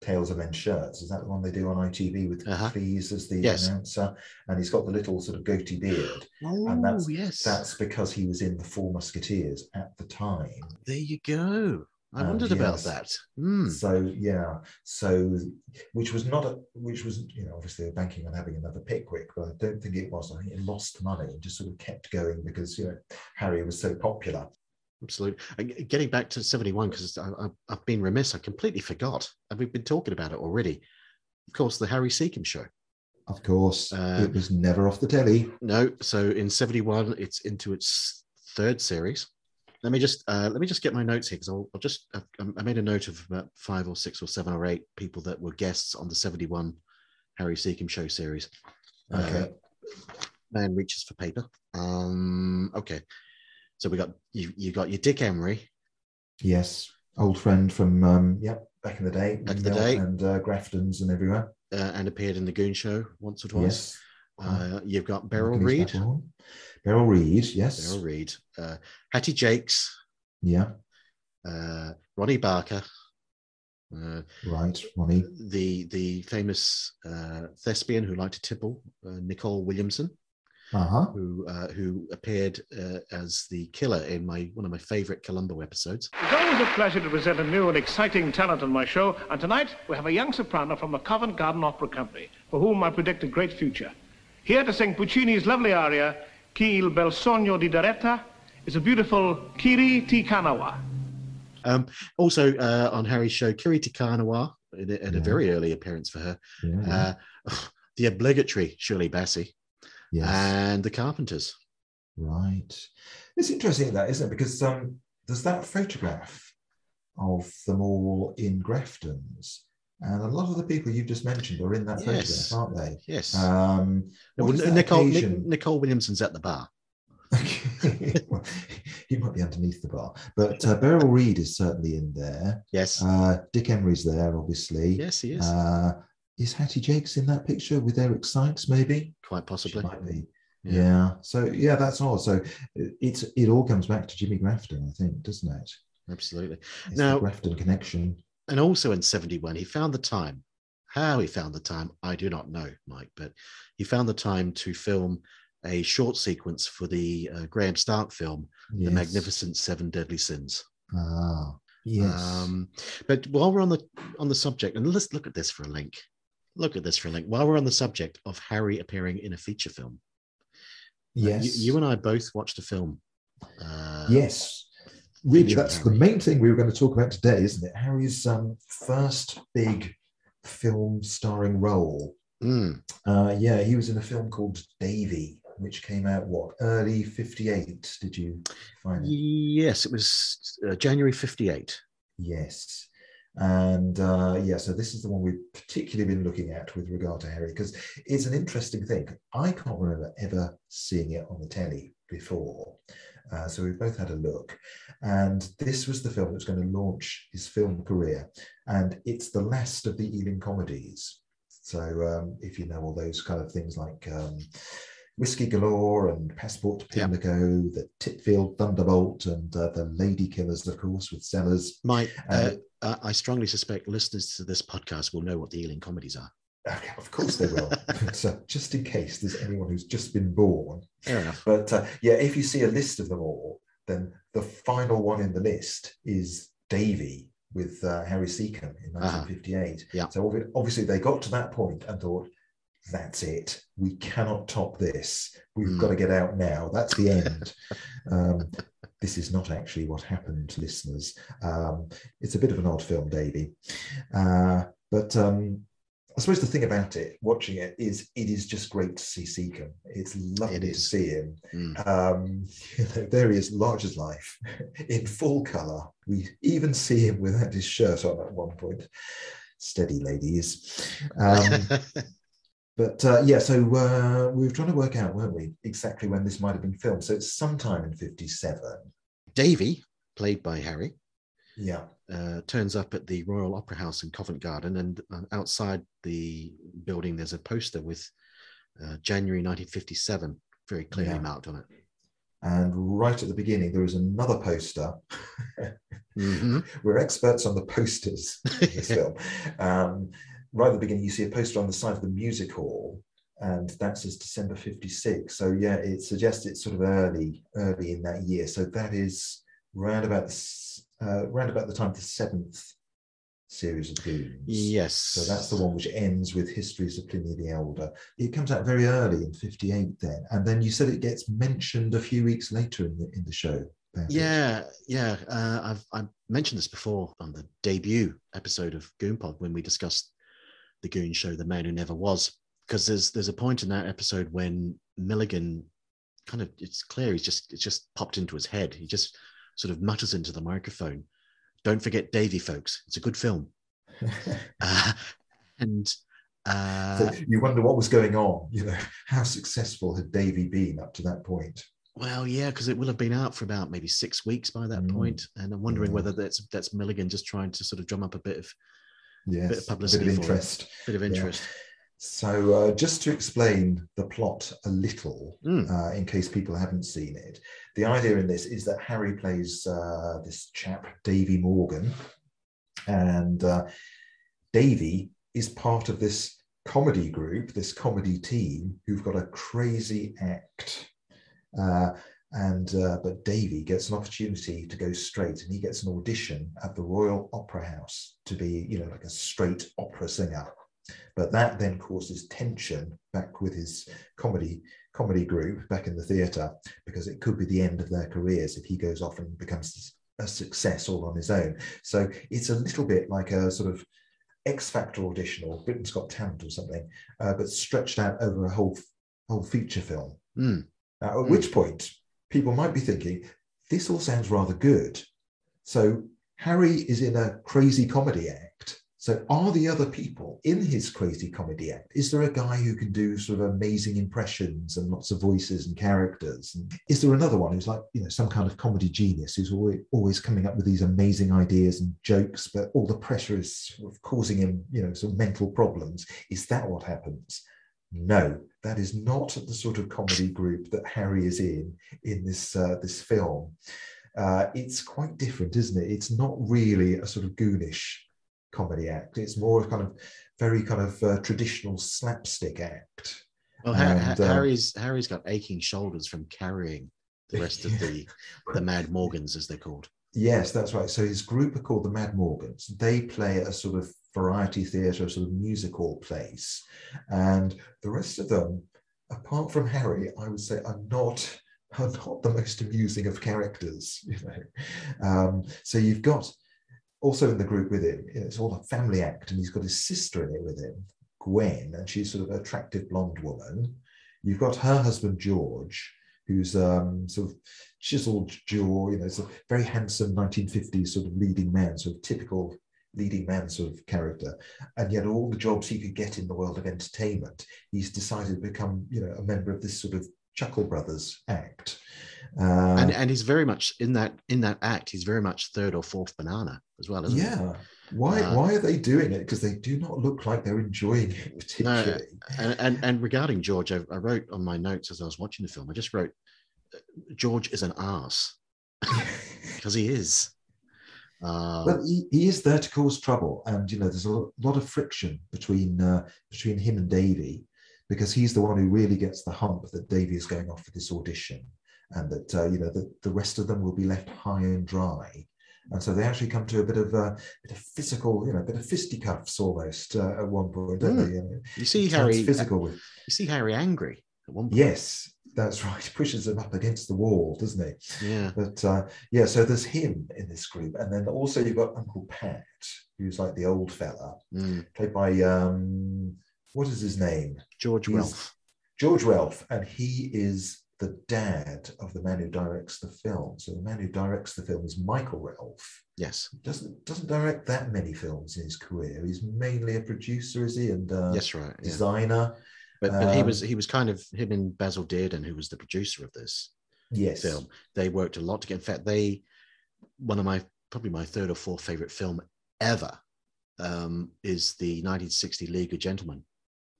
Tales of Men's Shirts, is that the one they do on ITV with Uh-huh. Cleese as the Yes. announcer? And he's got the little sort of goatee beard. Oh, And that's- yes. That's because he was in The Four Musketeers at the time. there you go. I Um, wondered about yes. that. Hmm. So yeah, so which was not a which was you know obviously banking on having another Pickwick, but I don't think it was. I think it lost money and just sort of kept going because you know Harry was so popular. Absolutely. And Getting back to 71, because I've been remiss, I completely forgot. And we've been talking about it already. Of course, the Harry Secombe show. Of course, Uh, it was never off the telly. No, so in 71, it's into its third series. Let me just uh, let me just get my notes here because I'll, I'll just I, I made a note of about five or six or seven or eight people that were guests on the 71 Harry Secombe show series. Okay. Uh, man reaches for paper. Um, okay, so we got you. You got your Dick Emery. Yes, old friend from um, yep back in the day, Back in the day. and uh, Grafton's and everywhere. Uh, and appeared in the Goon Show once or twice. Yes, Uh, you've got Beryl Reid. Babylon. Beryl Reid, yes, Beryl Reid. Uh, Hattie Jacques. yeah, Uh, Ronnie Barker. Uh, right, Ronnie, the the famous uh, thespian who liked to tipple, uh, Nicol Williamson, uh huh, who uh, who appeared uh, as the killer in my one of my favorite Columbo episodes. It's always a pleasure to present a new and exciting talent on my show, and tonight we have a young soprano from the Covent Garden Opera Company, for whom I predict a great future. Here to sing Puccini's lovely aria, Chi il bel sogno di Doretta, is a beautiful Kiri Te Kanawa. Um, also uh, on Harry's show, Kiri Te Kanawa, in, a- in a very early appearance for her. yeah, Uh, the obligatory Shirley Bassey yes, and the Carpenters. right. It's interesting that, isn't it? Because um, there's that photograph of them all in Grafton's, and a lot of the people you've just mentioned are in that Yes. photograph, aren't they? Yes, Um, Well, what is that Nicole Nic- Nicol Williamson's at the bar. Well, he might be underneath the bar, but uh, Beryl Reid is certainly in there. Yes, Uh, Dick Emery's there, obviously. yes, he is Uh, is Hattie Jacques in that picture with Eric Sykes? Maybe quite she possibly. might be. Yeah. Yeah. So yeah, that's all. So it- it's it all comes back to Jimmy Grafton, I think, doesn't it? Absolutely. It's Now- Grafton connection. And also in 71 he found the time how he found the time i do not know mike but he found the time to film a short sequence for the uh, graham stark film the magnificent seven deadly sins Ah, yes. um, but while we're on the on the subject and let's look at this for a link look at this for a link while we're on the subject of harry appearing in a feature film uh, yes. you, you and i both watched a film uh, Yes. Really, that's the main thing we were going to talk about today, isn't it? Harry's um, first big film starring role. mm, Uh, yeah, he was in a film called Davy, which came out what early '58. Did you find it? yes it was uh, january 58 Yes. And uh, yeah, so this is the one we've particularly been looking at with regard to Harry, because it's an interesting thing. I can't remember ever seeing it on the telly before. Uh, so we've both had a look. And this was the film that was going to launch his film career. And it's the last of the Ealing comedies. So um, if you know all those kind of things like um, Whiskey Galore and Passport to. Pimlico, the Titfield Thunderbolt, and uh, the Lady Killers, of course, with Sellers. Mike, uh, Uh, uh, I strongly suspect listeners to this podcast will know what the Ealing comedies are. Okay, of course they will. so just in case there's anyone who's just been born. Fair enough. But uh, yeah, if you see a list of them all, then the final one in the list is Davy with uh, Harry Secombe in Uh-huh. 1958. Yeah. So obviously they got to that point and thought, that's it. We cannot top this. We've Hmm. got to get out now. That's the end. um, this is not actually what happened, listeners. Um, it's a bit of an odd film, Davy. Uh, but um, I suppose the thing about it, watching it, is it is just great to see Secombe. It's lovely It to see him. Mm. Um, you know, there he is, large as life, in full colour. We even see him without his shirt on at one point. Steady, ladies. Um, but uh, yeah, so uh, we were trying to work out, weren't we, exactly when this might have been filmed. So it's sometime in 57. Davy, played by Harry, Yeah. uh, turns up at the Royal Opera House in Covent Garden, and uh, outside the building, there's a poster with uh, January 1957 very clearly Yeah. marked on it. And right at the beginning, there is another poster. Mhm. We're experts on the posters in this film. Um, right at the beginning, you see a poster on the side of the music hall, and that says December 56. So, yeah, it suggests it's sort of early, early in that year. So, that is round about the, uh, round about the time of the seventh series of Goons. Yes. So that's the one which ends with Histories of Pliny the Elder. It comes out very early in 58 then. And then you said it gets mentioned a few weeks later in the in the show. it. Yeah, yeah. Uh, I've I've mentioned this before on the debut episode of Goonpod when we discussed the Goon Show, The Man Who Never Was, because there's there's a point in that episode when Milligan kind of it's clear he's just it's just popped into his head. He just sort of mutters into the microphone, "Don't forget Davy, folks. It's a good film." Uh, and Uh, So you wonder what was going on. You know, how successful had Davy been up to that point? well, yeah, because it will have been out for about maybe six weeks by that Mm. point, and I'm wondering whether that's that's Milligan just trying to sort of drum up a bit of Yes, publicity a bit for of interest. bit of Yeah. So, uh, just to explain the plot a little, Mm. uh, in case people haven't seen it, the idea in this is that Harry plays uh, this chap, Davy Morgan, and uh, Davy is part of this comedy group, this comedy team, who've got a crazy act. Uh, and uh, but Davy gets an opportunity to go straight, and he gets an audition at the Royal Opera House to be, you know, like a straight opera singer. But that then causes tension back with his comedy comedy group back in the theatre because it could be the end of their careers if he goes off and becomes a success all on his own. So it's a little bit like a sort of X Factor audition or Britain's Got Talent or something, uh, but stretched out over a whole whole feature film. Mm. Now, at Mm. which point people might be thinking, this all sounds rather good. So Harry is in a crazy comedy act. So are the other people in his crazy comedy act? Is there a guy who can do sort of amazing impressions and lots of voices and characters? And is there another one who's like, you know, some kind of comedy genius who's always, always coming up with these amazing ideas and jokes, but all the pressure is sort of causing him, you know, some mental problems? Is that what happens? No, that is not the sort of comedy group that Harry is in in this uh, this film. Uh, it's quite different, isn't it? It's not really a sort of goonish comedy act. It's more kind of very kind of uh, traditional slapstick act. Well, Ha- Ha- um, Harry's Harry's got aching shoulders from carrying the rest of the the Mad Morgans, as they're called. Yes, that's right. So his group are called the Mad Morgans. They play a sort of variety theatre, sort of music hall place. And the rest of them, apart from Harry, I would say are not are not the most amusing of characters, you know. Um, so you've got also in the group with him, it's all a family act, and he's got his sister in it with him, Gwen, and she's sort of an attractive blonde woman. You've got her husband George, who's um, sort of chiseled jaw, you know, it's a very handsome 1950s sort of leading man, sort of typical leading man sort of character. And yet all the jobs he could get in the world of entertainment, he's decided to become, you know, a member of this sort of Chuckle Brothers act. Uh, and and he's very much in that in that act. He's very much third or fourth banana as well, isn't he? yeah. Why, Uh, why are they doing it? Because they do not look like they're enjoying it particularly. And, and and regarding George, I, I wrote on my notes as I was watching the film. I just wrote, uh, George is an ass because he is. Um, Well, he, he is there to cause trouble, and you know, there's a lot of friction between uh, between him and Davy, because he's the one who really gets the hump that Davy is going off for this audition, and that uh, you know the, the rest of them will be left high and dry, and so they actually come to a bit of a bit of physical, you know, a bit of fisticuffs almost uh, at one point, don't Mm. they? You, know, you see Harry. physical with You see Harry angry at one point. yes, that's right. He pushes him up against the wall, doesn't he? Yeah. But uh, yeah, so there's him in this group, and then also you've got Uncle Pat, who's like the old fella, Mm. played by um, what is his name? George He's- Relph. George Relph, and he is the dad of the man who directs the film. So the man who directs the film is Michael Relph. Yes. Doesn't doesn't direct that many films in his career. He's mainly a producer, is he? And uh, yes, right. Yeah. designer. But, but he um, was he was kind of him and Basil Dearden, who was the producer of this Yes. film. They worked a lot together. In fact, they one of my probably my third or fourth favorite film ever um, is the 1960 League of Gentlemen.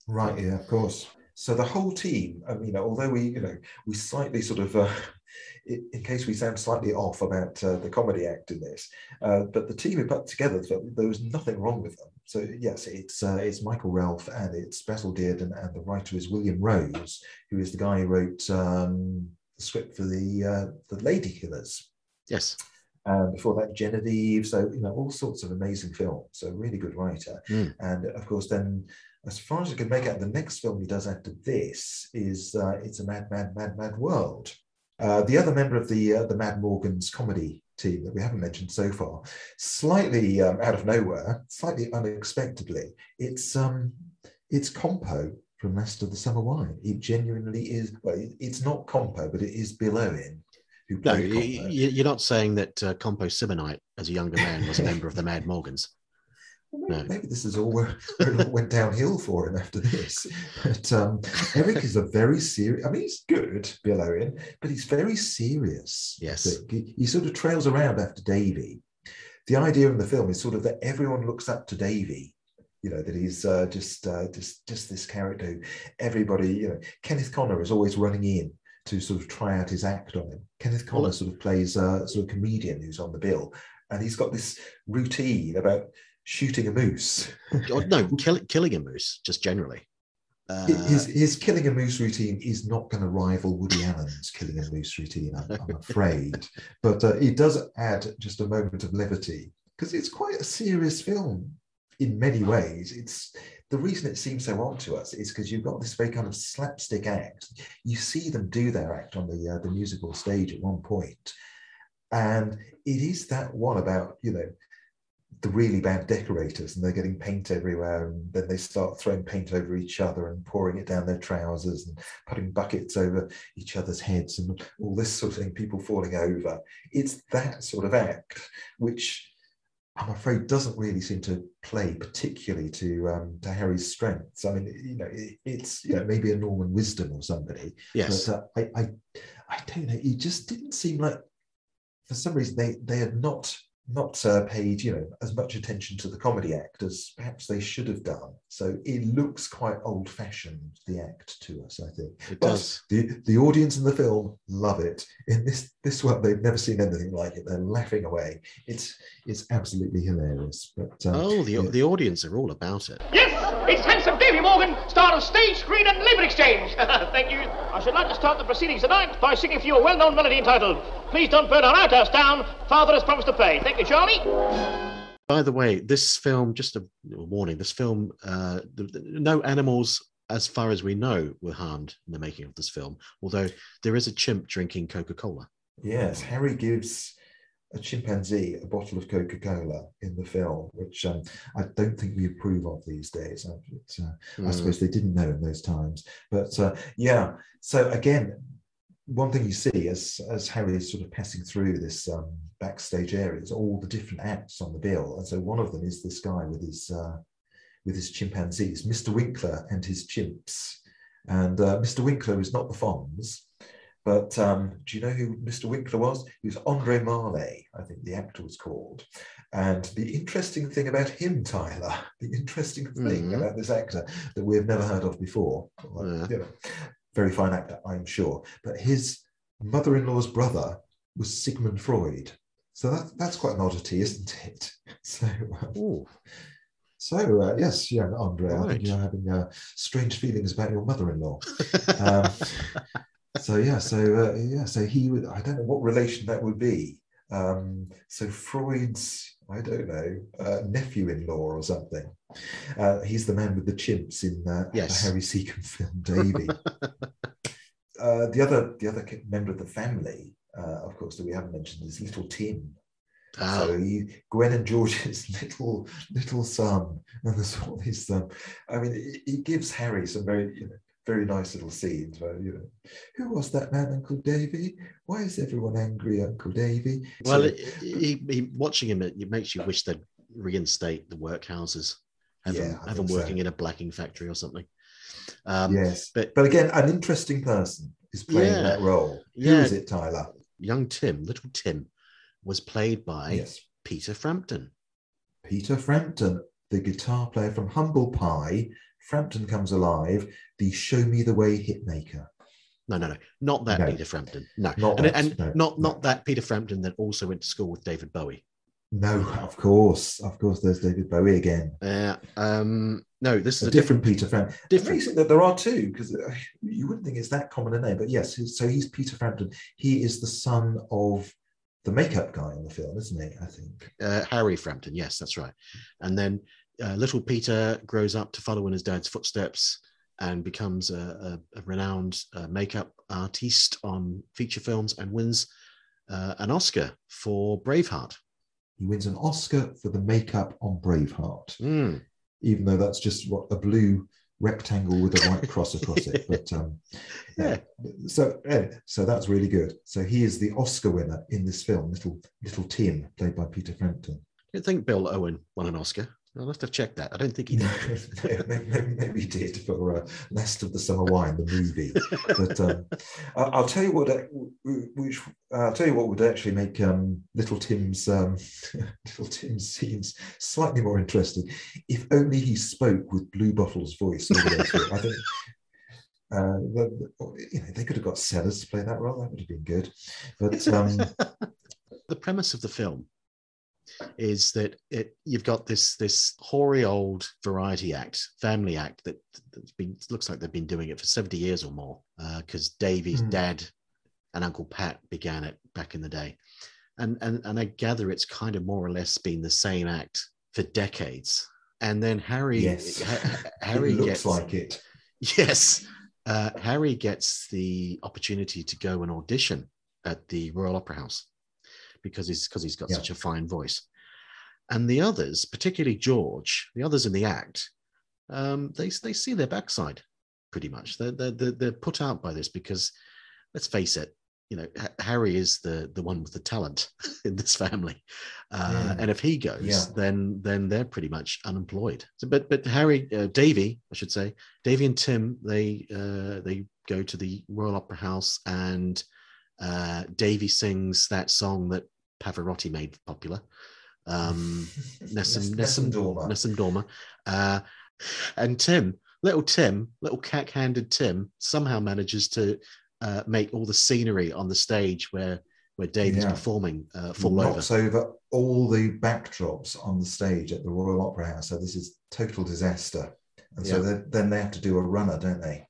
Right, yeah, of course. So the whole team, I mean, you know, although we, you know, we slightly sort of, uh, in, in case we sound slightly off about uh, the comedy act in this, uh, but the team who put together there was nothing wrong with them. So yes, it's uh, it's Michael Relph and it's Basil Dearden and the writer is William Rose, who is the guy who wrote um, the script for the uh, the Lady Killers. Yes. And before that, Genevieve. So, you know, all sorts of amazing films. So, really good writer. Mm. And of course, then, as far as I can make out, the next film he does after this is uh, It's a Mad, Mad, Mad, Mad World. Uh, the other member of the uh, the Mad Morgans comedy team that we haven't mentioned so far, slightly um, out of nowhere, slightly unexpectedly, it's um, it's Compo from Master of the Summer Wine. It genuinely is. Well, it's not Compo, but it is Bill Owen who No, you, you're not saying that uh, Compo Simonite, as a younger man, was a member of the Mad Morgans. No. maybe this is all where, where it all went downhill for him after this. But um, Eric is a very serious. I mean, he's good, Bill Owen, but he's very serious. Yes. He, he sort of trails around after Davy. The idea in the film is sort of that everyone looks up to Davy. You know that he's uh, just uh, just just this character. Who everybody, you know, Kenneth Connor is always running in to sort of try out his act on him. Kenneth Connor Well, sort of plays a sort of comedian who's on the bill, and he's got this routine about shooting a moose. Oh, no, kill, killing a moose, just generally. Uh, his his killing a moose routine is not going to rival Woody Allen's killing a moose routine, I'm, I'm afraid. But uh, it does add just a moment of levity because it's quite a serious film in many ways. It's the reason it seems so odd to us is because you've got this very kind of slapstick act. You see them do their act on the uh, the musical stage at one point, and it is that one about you know the really bad decorators and they're getting paint everywhere and then they start throwing paint over each other and pouring it down their trousers and putting buckets over each other's heads and all this sort of thing people falling over it's that sort of act which i'm afraid doesn't really seem to play particularly to um, to harry's strengths i mean you know it, it's you know maybe a norman wisdom or somebody yes. but uh, I, I i don't know it just didn't seem like for some reason they they had not not uh, paid you know as much attention to the comedy act as perhaps they should have done so it looks quite old fashioned the act to us i think it but does. the the audience in the film love it in this this one they've never seen anything like it they're laughing away it's it's absolutely hilarious but um, Oh, the, yeah. the audience are all about it. Yes, it's handsome Davy Morgan, star of Stage, Screen and Labor Exchange. Thank you. I should like to start the proceedings tonight by singing for you a well-known melody entitled Please Don't Burn Our Outhouse Down, Father Has Promised to Pay. Thank you, Charlie. By the way, this film, just a warning, this film, uh, the, the- no animals, as far as we know, were harmed in the making of this film, although there is a chimp drinking Coca Cola. Yes, Harry gives a chimpanzee a bottle of Coca Cola in the film, which um, I don't think we approve of these days. I, it's, uh, I suppose they didn't know in those times. But uh, yeah, so again, one thing you see as, as Harry is sort of passing through this um, backstage area is all the different acts on the bill. And so one of them is this guy with his, uh, with his chimpanzees, Mr. Winkler and his chimps. And uh, Mr. Winkler is not the Fonz. But um, do you know who Mr. Winkler was? He was Andre Marley, I think the actor was called. And the interesting thing about him, Tyler, the interesting thing Mhm. about this actor that we've never heard of before, Yeah. you know, very fine actor, I'm sure, but his mother-in-law's brother was Sigmund Freud. So that, that's quite an oddity, isn't it? So, um, so uh, yes, young Andre, I think you're having uh, strange feelings about your mother-in-law. Um, so yeah, so uh, yeah, so he would. I don't know what relation that would be. Um, so Freud's, I don't know, uh, nephew-in-law or something. Uh, he's the man with the chimps in uh, Yes. the Harry Secombe film, Davy. uh, the other, the other member of the family, uh, of course, that we haven't mentioned is little Tim. ah, So he, Gwen and George's little little son, and there's all these. Um, I mean, he gives Harry some very, you know, very nice little scenes where you know, who was that man, Uncle Davy? Why is everyone angry, Uncle Davy? well, So- it, he, he, watching him, it, makes you wish they'd reinstate the workhouses, have Yeah, I have him think so. working in a blacking factory or something. Um, yes, but- but again, an interesting person is playing Yeah. that role. Who Yeah. is it, Tyler? young Tim, little Tim, was played by yes, Peter Frampton. Peter Frampton, the guitar player from Humble Pie. Frampton comes alive, the Show Me the Way hitmaker. No, no, no, not that No. Peter Frampton. No, Not and, that, and no, not no. not that Peter Frampton that also went to school with David Bowie. No, of course, of course. There's David Bowie again. Uh, um, no, this is a a different Peter Frampton. different. That there are two, because you wouldn't think it's that common a name. But yes, so he's Peter Frampton. He is the son of the makeup guy in the film, isn't he? I think. uh, Harry Frampton. Yes, that's right. And then uh, little Peter grows up to follow in his dad's footsteps and becomes a, a, a renowned uh, makeup artiste on feature films and wins uh, an Oscar for Braveheart. He wins an Oscar for the makeup on Braveheart, Mm. even though that's just what a blue rectangle with a white cross across it. But um, yeah. So so that's really good. So he is the Oscar winner in this film, little little Tim, played by Peter Frampton. I think Bill Owen won an Oscar. I'll have to check that. I don't think he did. maybe, maybe, maybe he did for uh, Last of the Summer Wine, the movie. but um, I- I'll tell you what, uh, which uh, I'll tell you what would actually make um, Little Tim's um, Little Tim's scenes slightly more interesting. If only he spoke with Bluebottle's voice. all the way through. I think. Uh, the, the- you know, they could have got Sellers to play that role. That would have been good. But um, the premise of the film is that it you've got this this hoary old variety act, family act that that's been looks like they've been doing it for 70 years or more. Because Davey's Hmm. dad and Uncle Pat began it back in the day. And, and and I gather it's kind of more or less been the same act for decades. And then Harry yes, Ha- Ha- Harry looks gets like it. Yes. Uh, Harry gets the opportunity to go and audition at the Royal Opera House because he's because he's got Yeah. such a fine voice. And the others, particularly George, the others in the act, um, they they see their backside pretty much. They're, they're they're put out by this because, let's face it, you know Harry is the the one with the talent in this family, uh, Mm. and if he goes, Yeah. then then they're pretty much unemployed. So, but but Harry, uh, Davy, I should say, Davy and Tim, they uh, they go to the Royal Opera House, and uh, Davy sings that song that Pavarotti made popular, um, Nessun Dorma. Dorma, uh, and Tim, little Tim, little cack-handed Tim, somehow manages to uh, make all the scenery on the stage where where Davy's Yeah. performing uh, fall over. knocks over all the backdrops on the stage at the Royal Opera House. So this is total disaster. And so Yeah. then- then they have to do a runner, don't they?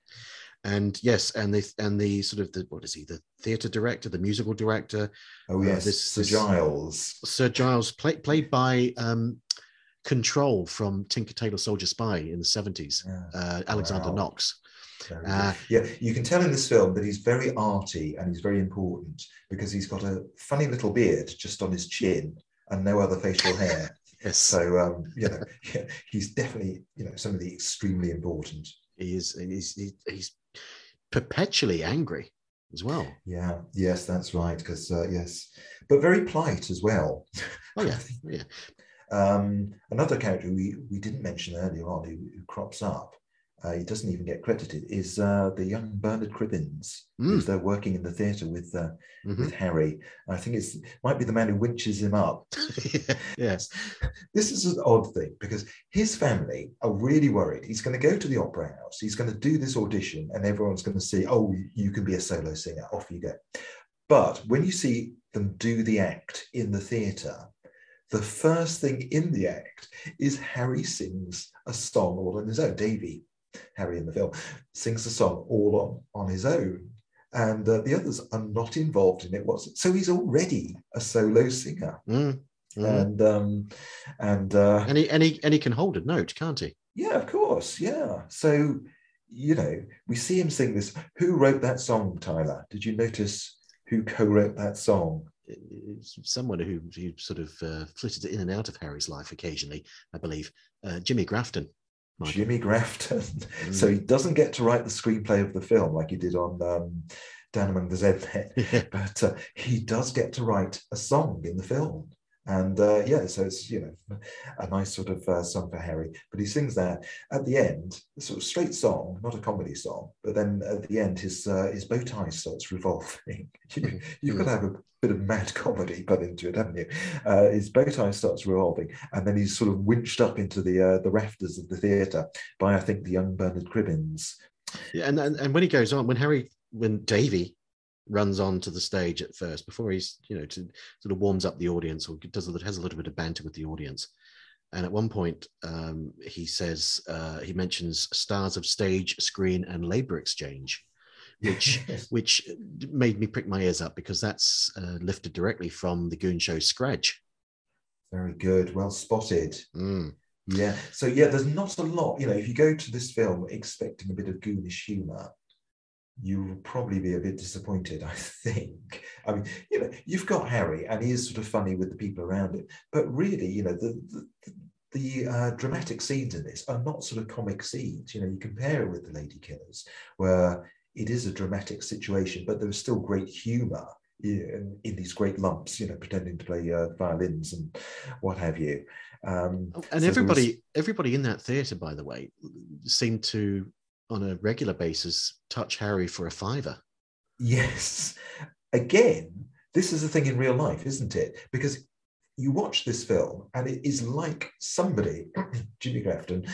And yes, and the and the sort of the what is he, the theatre director, the musical director, Oh Uh, yes, this- Sir this- Giles. Sir Giles, play, played by um, Control from Tinker Tailor Soldier Spy in the seventies, Yeah, uh, Alexander Wow. Knox. Uh, yeah, you can tell in this film that he's very arty and he's very important because he's got a funny little beard just on his chin and no other facial hair. Yes, So um, you know, yeah, he's definitely you know somebody extremely important. he is. He's, he- he's perpetually angry as well. Yeah, yes, that's right. Because uh, yes, but very polite as well. Oh yeah, yeah. Um, another character we, we didn't mention earlier on who, who crops up, uh, he doesn't even get credited, is uh, the young Bernard Cribbins, who's there working in the theatre with uh, Mhm. with Harry. I think it's might be the man who winches him up. yes. This is an odd thing because his family are really worried. He's going to go to the opera house. He's going to do this audition, and everyone's going to see, oh, you can be a solo singer. Off you go. But when you see them do the act in the theatre, the first thing in the act is Harry sings a song all on his own. Davy, Harry in the film, sings the song all on, on his own. And uh, the others are not involved in it whatsoever. So he's already a solo singer. Mm, mhm. And um, and uh, and he and he and he can hold a note, can't he? yeah, of course, yeah. So you know, we see him sing this. Who wrote that song, Tyler? Did you notice who co-wrote that song? Someone who, who sort of uh, flitted in and out of Harry's life occasionally, I believe. Uh, Jimmy Grafton. Michael. Jimmy Grafton. Mm. so he doesn't get to write the screenplay of the film like he did on um, Down Among the Zed Men, but uh, he does get to write a song in the film. And uh, yeah, so it's you know a nice sort of uh, song for Harry. But he sings that at the end, sort of straight song, not a comedy song. But then at the end, his uh, his bow tie starts revolving. you, you've got to have a bit of mad comedy put into it, haven't you? Uh, his bow tie starts revolving, and then he's sort of winched up into the uh, the rafters of the theatre by I think the young Bernard Cribbins. Yeah, and, and and when he goes on, when Harry, when Davy runs on to the stage at first, before he's you know to sort of warms up the audience or does a, has a little bit of banter with the audience, and at one point um, he says uh, he mentions stars of stage, screen, and labor exchange, which which made me prick my ears up because that's uh, lifted directly from the Goon Show Scratch. Very good, well spotted. Mm. Yeah. So yeah, there's not a lot. You know, if you go to this film expecting a bit of goonish humour, you'll probably be a bit disappointed. I think. I mean, you know, you've got Harry, and he is sort of funny with the people around him, but really, you know, the the, the uh, dramatic scenes in this are not sort of comic scenes. You know, you compare it with the Lady Killers, where it is a dramatic situation, but there is still great humour in, in these great lumps, you know, pretending to play uh, violins and what have you. Um, and so everybody, was- everybody in that theatre, by the way, seemed to, on a regular basis, touch Harry for a fiver. Yes. Again, this is a thing in real life, isn't it? Because you watch this film and it is like somebody, Jimmy Grafton,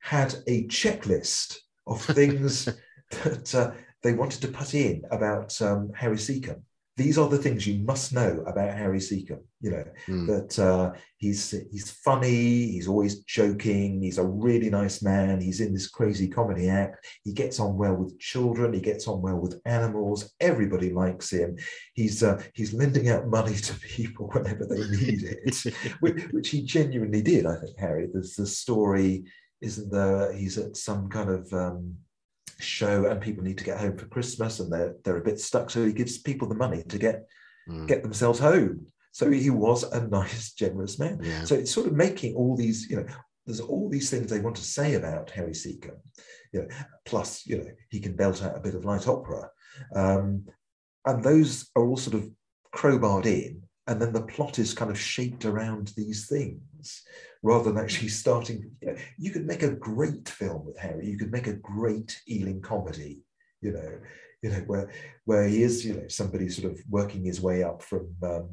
had a checklist of things that uh, they wanted to put in about um, Harry Secombe. These are the things you must know about Harry Secombe. You know Hmm. that uh, he's he's funny, he's always joking, he's a really nice man. He's in this crazy comedy act. He gets on well with children. He gets on well with animals. Everybody likes him. He's uh, he's lending out money to people whenever they need it, which, which he genuinely did. I think Harry. There's the story, isn't there? He's at some kind of um, show, and people need to get home for Christmas, and they're they're a bit stuck. So he gives people the money to get Mm. get themselves home. So he was a nice, generous man. Yeah. So it's sort of making all these, you know, there's all these things they want to say about Harry Secombe. You know, plus, you know, he can belt out a bit of light opera. Um, and those are all sort of crowbarred in. And then the plot is kind of shaped around these things rather than actually starting. You, know, you could make a great film with Harry. You could make a great Ealing comedy, you know, you know, where where he is, you know, somebody sort of working his way up from um,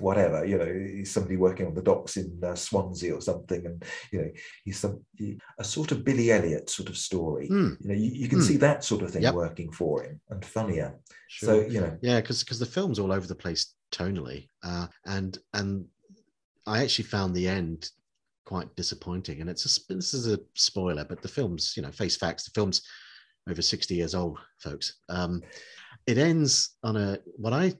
whatever, you know, he's somebody working on the docks in uh, Swansea or something, and you know, he's some he, a sort of Billy Elliot sort of story. Hmm. You know, you, you can Hmm. see that sort of thing Yep. working for him and funnier. Sure. So you know, yeah, because because the film's all over the place tonally, uh, and and I actually found the end quite disappointing. And it's a, this is a spoiler, but the film's you know face facts. The film's over sixty years old, folks. Um, it ends on a what I.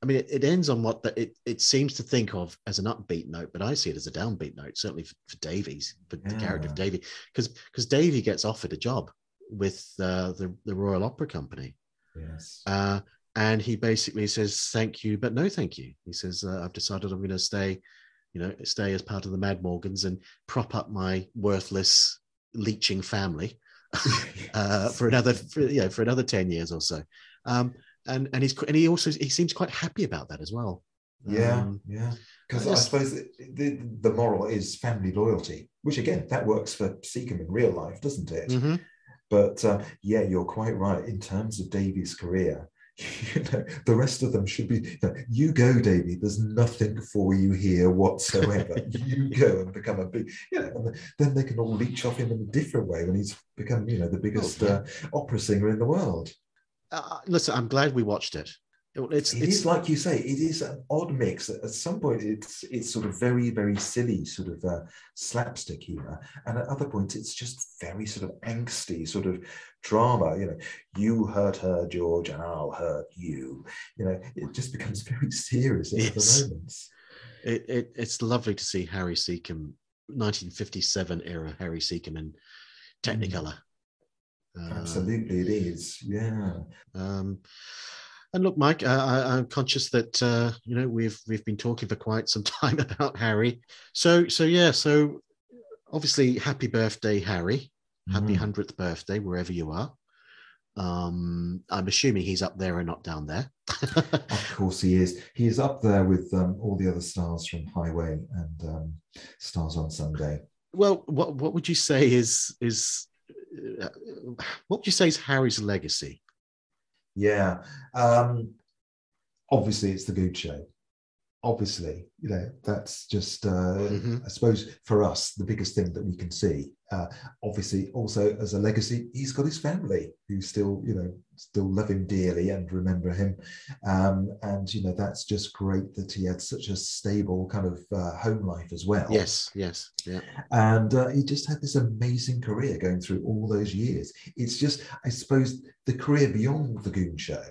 I mean, it, it ends on what the, it, it seems to think of as an upbeat note, but I see it as a downbeat note, certainly for, for Davies, for the character of Yeah. Davy, because because Davy gets offered a job with uh, the the Royal Opera Company, yes, uh, and he basically says thank you but no thank you he says uh, i've decided i'm going to stay you know stay as part of the mad morgans and prop up my worthless leeching family uh, for another for, you know, for another 10 years or so um, and and he's and he also he seems quite happy about that as well yeah, Um, yeah. Because I I suppose the, the the moral is family loyalty, which again that works for Secombe in real life, doesn't it? mhm. But uh, yeah, you're quite right. In terms of Davy's career, you know, the rest of them should be. You, know, you go, Davy. There's nothing for you here whatsoever. you go and become a big. You know, and then they can all leech off him in a different way when he's become, you know, the biggest Oh, yeah. uh, opera singer in the world. uh, listen i'm glad we watched it it's It it's is like you say. It is an odd mix. At some point, it's it's sort of very very silly, sort of uh, slapstick humor, and at other points, it's just very sort of angsty, sort of drama. You know, you hurt her, George, and I'll hurt you. You know, it just becomes very serious at Yes. the moments. it, it it's lovely to see harry secombe 1957 era harry secombe in technicolor Uh, Absolutely, it is. Yeah. Um, and look, Mike, uh, I, I'm conscious that uh, you know we've we've been talking for quite some time about Harry. So so yeah, so obviously, happy birthday, Harry! Happy Mm. hundredth birthday, wherever you are. Um, I'm assuming he's up there and not down there. Of course, he is. He is up there with um, all the other stars from Highway and um, Stars on Sunday. well, what what would you say is is uh, what would you say is Harry's legacy? Yeah. Um, obviously, it's the Goon Show. Obviously, you know, that's just, uh, Mhm. I suppose, for us, the biggest thing that we can see. Uh, obviously, also as a legacy, he's got his family who still, you know, still love him dearly and remember him. Um, and, you know, that's just great that he had such a stable kind of uh, home life as well. Yes, yes, yeah. And uh, he just had this amazing career going through all those years. It's just, I suppose, the career beyond the Goon Show,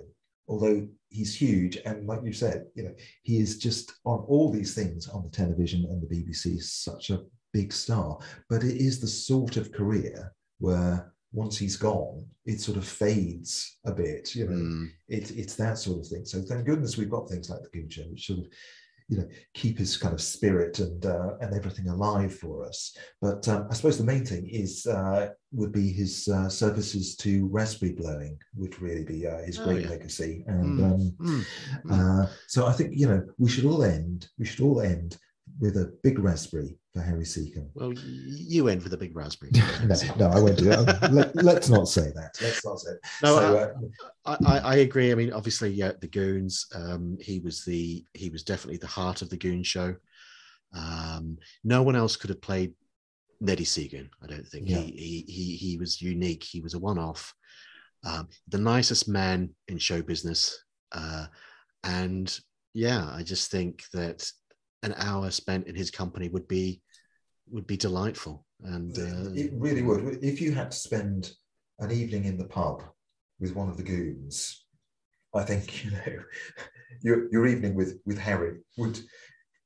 although he's huge. And like you said, you know, he is just on all these things on the television and the BBC, such a big star. But it is the sort of career where once he's gone, it sort of fades a bit. You know, Mm. it, it's that sort of thing. So thank goodness we've got things like the Goon Show, which sort of you know keep his kind of spirit and uh, and everything alive for us. But um, I suppose the main thing is uh, would be his uh, services to raspberry blowing would really be uh, his Oh, great yeah. legacy. And Mm, um, mm, mm. uh, so I think you know we should all end. We should all end with a big raspberry for Harry Secombe. well, you end with a big raspberry. no, no, I won't do that. Let, let's not say that. Let's not say. It. No, so, I- uh, I, I, agree. I mean, obviously, yeah, the Goons. Um, he was the he was definitely the heart of the Goon show. Um, no one else could have played Neddy Seagoon. I don't think Yeah. he, he he he was unique. He was a one off. Um, the nicest man in show business, uh, and yeah, I just think that an hour spent in his company would be would be delightful. And uh, it really would. If you had to spend an evening in the pub with one of the goons, I think you know your your evening with with Harry would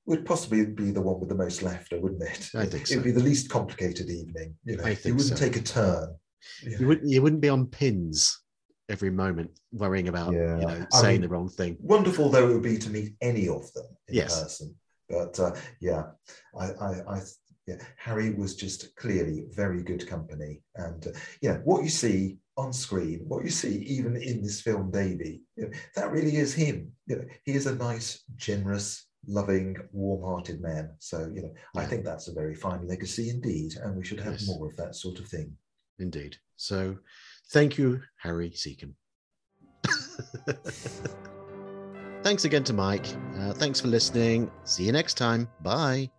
would possibly be the one with the most laughter, wouldn't it? I think It would be the least complicated evening. You know, I you wouldn't so. take a turn. you you wouldn't you wouldn't be on pins every moment worrying about you Yeah. know I saying mean- the wrong thing Wonderful though it would be to meet any of them in Yes. person. But uh, yeah, I, I, I, yeah, Harry was just clearly very good company, and uh, yeah, what you see on screen, what you see even in this film, Davy, you know, that really is him. You know, he is a nice, generous, loving, warm-hearted man. So you know, I think that's a very fine legacy indeed, and we should have Yes. more of that sort of thing. indeed so thank you harry secombe thanks again to mike. Uh, thanks for listening. See you next time. Bye